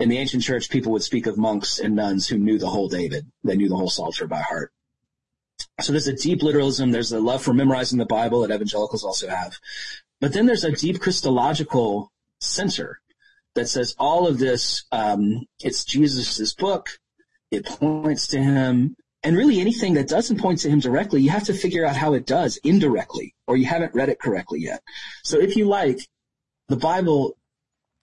S3: in the ancient church, people would speak of monks and nuns who knew the whole David. They knew the whole Psalter by heart. So there's a deep literalism. There's a love for memorizing the Bible that evangelicals also have. But then there's a deep Christological censor that says all of this, um, it's Jesus' book. It points to him. And really anything that doesn't point to him directly, you have to figure out how it does indirectly, or you haven't read it correctly yet. So if you like, the Bible,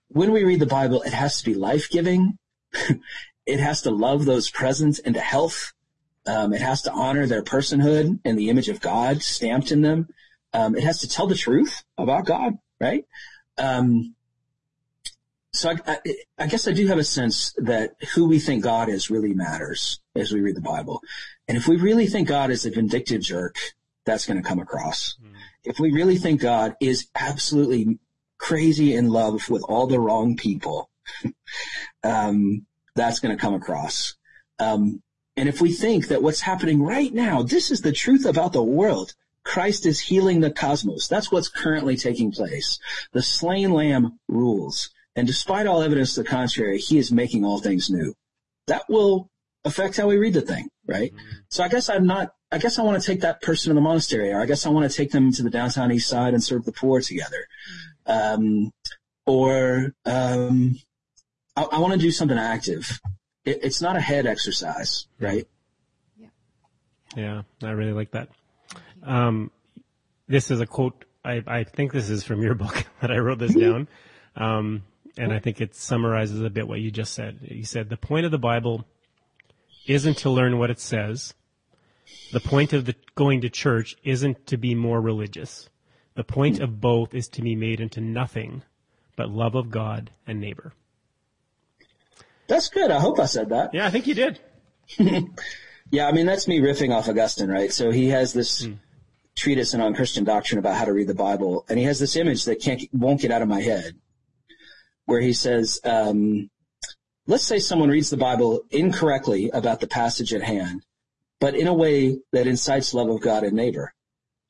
S3: when we read the Bible, it has to be life-giving. it has to love those present into health. Um, it has to honor their personhood and the image of God stamped in them. Um, it has to tell the truth about God, right? Um, so I, I, I, guess I do have a sense that who we think God is really matters as we read the Bible. And if we really think God is a vindictive jerk, that's going to come across. Mm. If we really think God is absolutely crazy in love with all the wrong people, um, that's going to come across. Um, and if we think that what's happening right now, this is the truth about the world, Christ is healing the cosmos. That's what's currently taking place. The slain lamb rules. And despite all evidence to the contrary, he is making all things new. That will affect how we read the thing, right? Mm-hmm. So I guess I'm not, I guess I want to take that person to the monastery, or I guess I want to take them to the downtown east side and serve the poor together. Um, or, um, I, I want to do something active it, it's not a head exercise, right?
S1: Yeah. Yeah, I really like that. Um, this is a quote. I, I think this is from your book that I wrote this down. Um, and I think it summarizes a bit what you just said. You said the point of the Bible isn't to learn what it says. The point of the going to church isn't to be more religious. The point of both is to be made into nothing but love of God and neighbor.
S3: That's good. I hope I said that.
S1: Yeah, I think you did.
S3: yeah, I mean, that's me riffing off Augustine, right? So he has this mm. treatise on Christian doctrine about how to read the Bible, and he has this image that can't, won't get out of my head, where he says, um, let's say someone reads the Bible incorrectly about the passage at hand, but in a way that incites love of God and neighbor.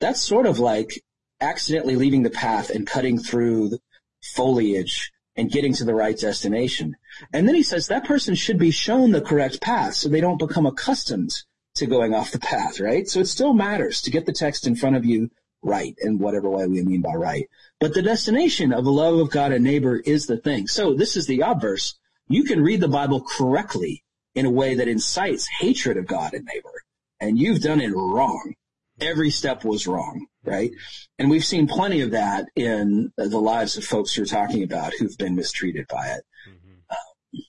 S3: That's sort of like accidentally leaving the path and cutting through foliage and getting to the right destination. And then he says that person should be shown the correct path so they don't become accustomed to going off the path, right? So it still matters to get the text in front of you right in whatever way we mean by right. But the destination of the love of God and neighbor is the thing. So this is the obverse. You can read the Bible correctly in a way that incites hatred of God and neighbor. And you've done it wrong every step was wrong, right? And we've seen plenty of that in the lives of folks you're talking about who've been mistreated by it. Mm-hmm. Um,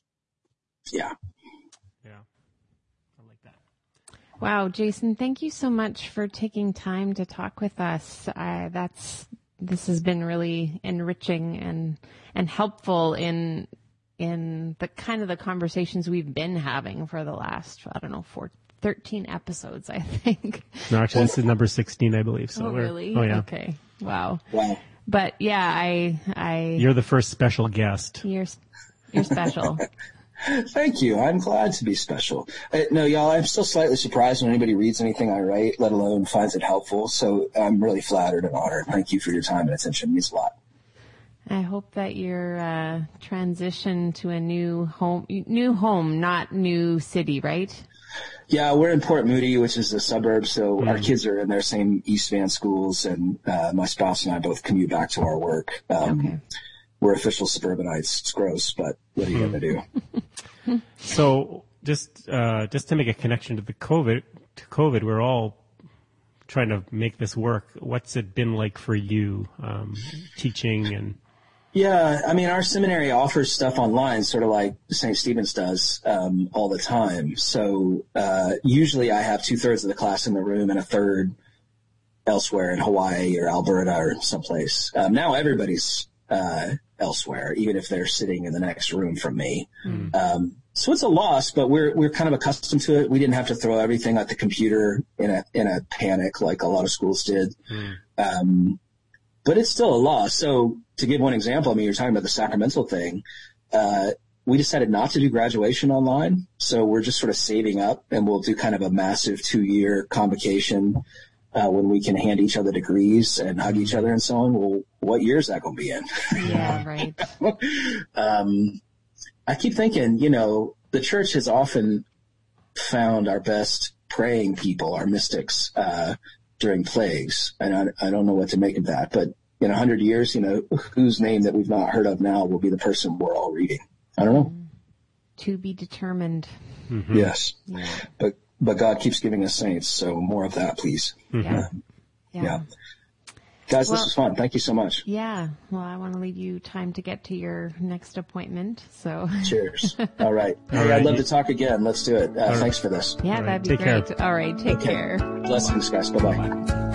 S3: yeah.
S1: Yeah. I like that.
S2: Wow, Jason, thank you so much for taking time to talk with us. Uh, that's, this has been really enriching and, and helpful in in the kind of the conversations we've been having for the last, I don't know, four, 13 episodes, I think.
S1: No, actually, this is number 16, I believe. So
S2: oh, really?
S1: Oh, yeah.
S2: Okay. Wow. Wow. But yeah, I, I.
S1: You're the first special guest.
S2: You're, you're special.
S3: Thank you. I'm glad to be special. Uh, no, y'all, I'm still slightly surprised when anybody reads anything I write, let alone finds it helpful. So I'm really flattered and honored. Thank you for your time and attention. It means a lot.
S2: I hope that your uh, transition to a new home, new home, not new city, right?
S3: Yeah, we're in Port Moody, which is a suburb. So mm. our kids are in their same East Van schools, and uh, my spouse and I both commute back to our work. Um, okay. We're official suburbanites. It's gross, but what are you going to
S1: do? so just uh, just to make a connection to the COVID to COVID, we're all trying to make this work. What's it been like for you um, teaching and
S3: yeah, I mean, our seminary offers stuff online, sort of like St. Stephen's does um, all the time. So uh, usually, I have two thirds of the class in the room and a third elsewhere in Hawaii or Alberta or someplace. Um, now everybody's uh, elsewhere, even if they're sitting in the next room from me. Mm. Um, so it's a loss, but we're we're kind of accustomed to it. We didn't have to throw everything at the computer in a in a panic like a lot of schools did. Mm. Um, but it's still a loss. So to give one example, I mean, you're talking about the sacramental thing. Uh, we decided not to do graduation online. So we're just sort of saving up and we'll do kind of a massive two year convocation uh, when we can hand each other degrees and hug each other and so on. Well, what year is that going to be in?
S2: Yeah, right.
S3: um, I keep thinking, you know, the church has often found our best praying people, our mystics, uh, during plagues. And I, I don't know what to make of that, but in a hundred years, you know, whose name that we've not heard of now will be the person we're all reading. I don't know.
S2: To be determined.
S3: Mm-hmm. Yes. Yeah. But but God keeps giving us saints, so more of that, please.
S2: Mm-hmm. Yeah. yeah.
S3: yeah. Guys, well, this was fun. Thank you so much.
S2: Yeah. Well, I want to leave you time to get to your next appointment. So
S3: cheers. All right. All hey, right. I'd love to talk again. Let's do it. Uh, thanks for this.
S2: Yeah, that'd be take great. Care. All right. Take okay. care.
S3: Blessings, guys. Bye bye.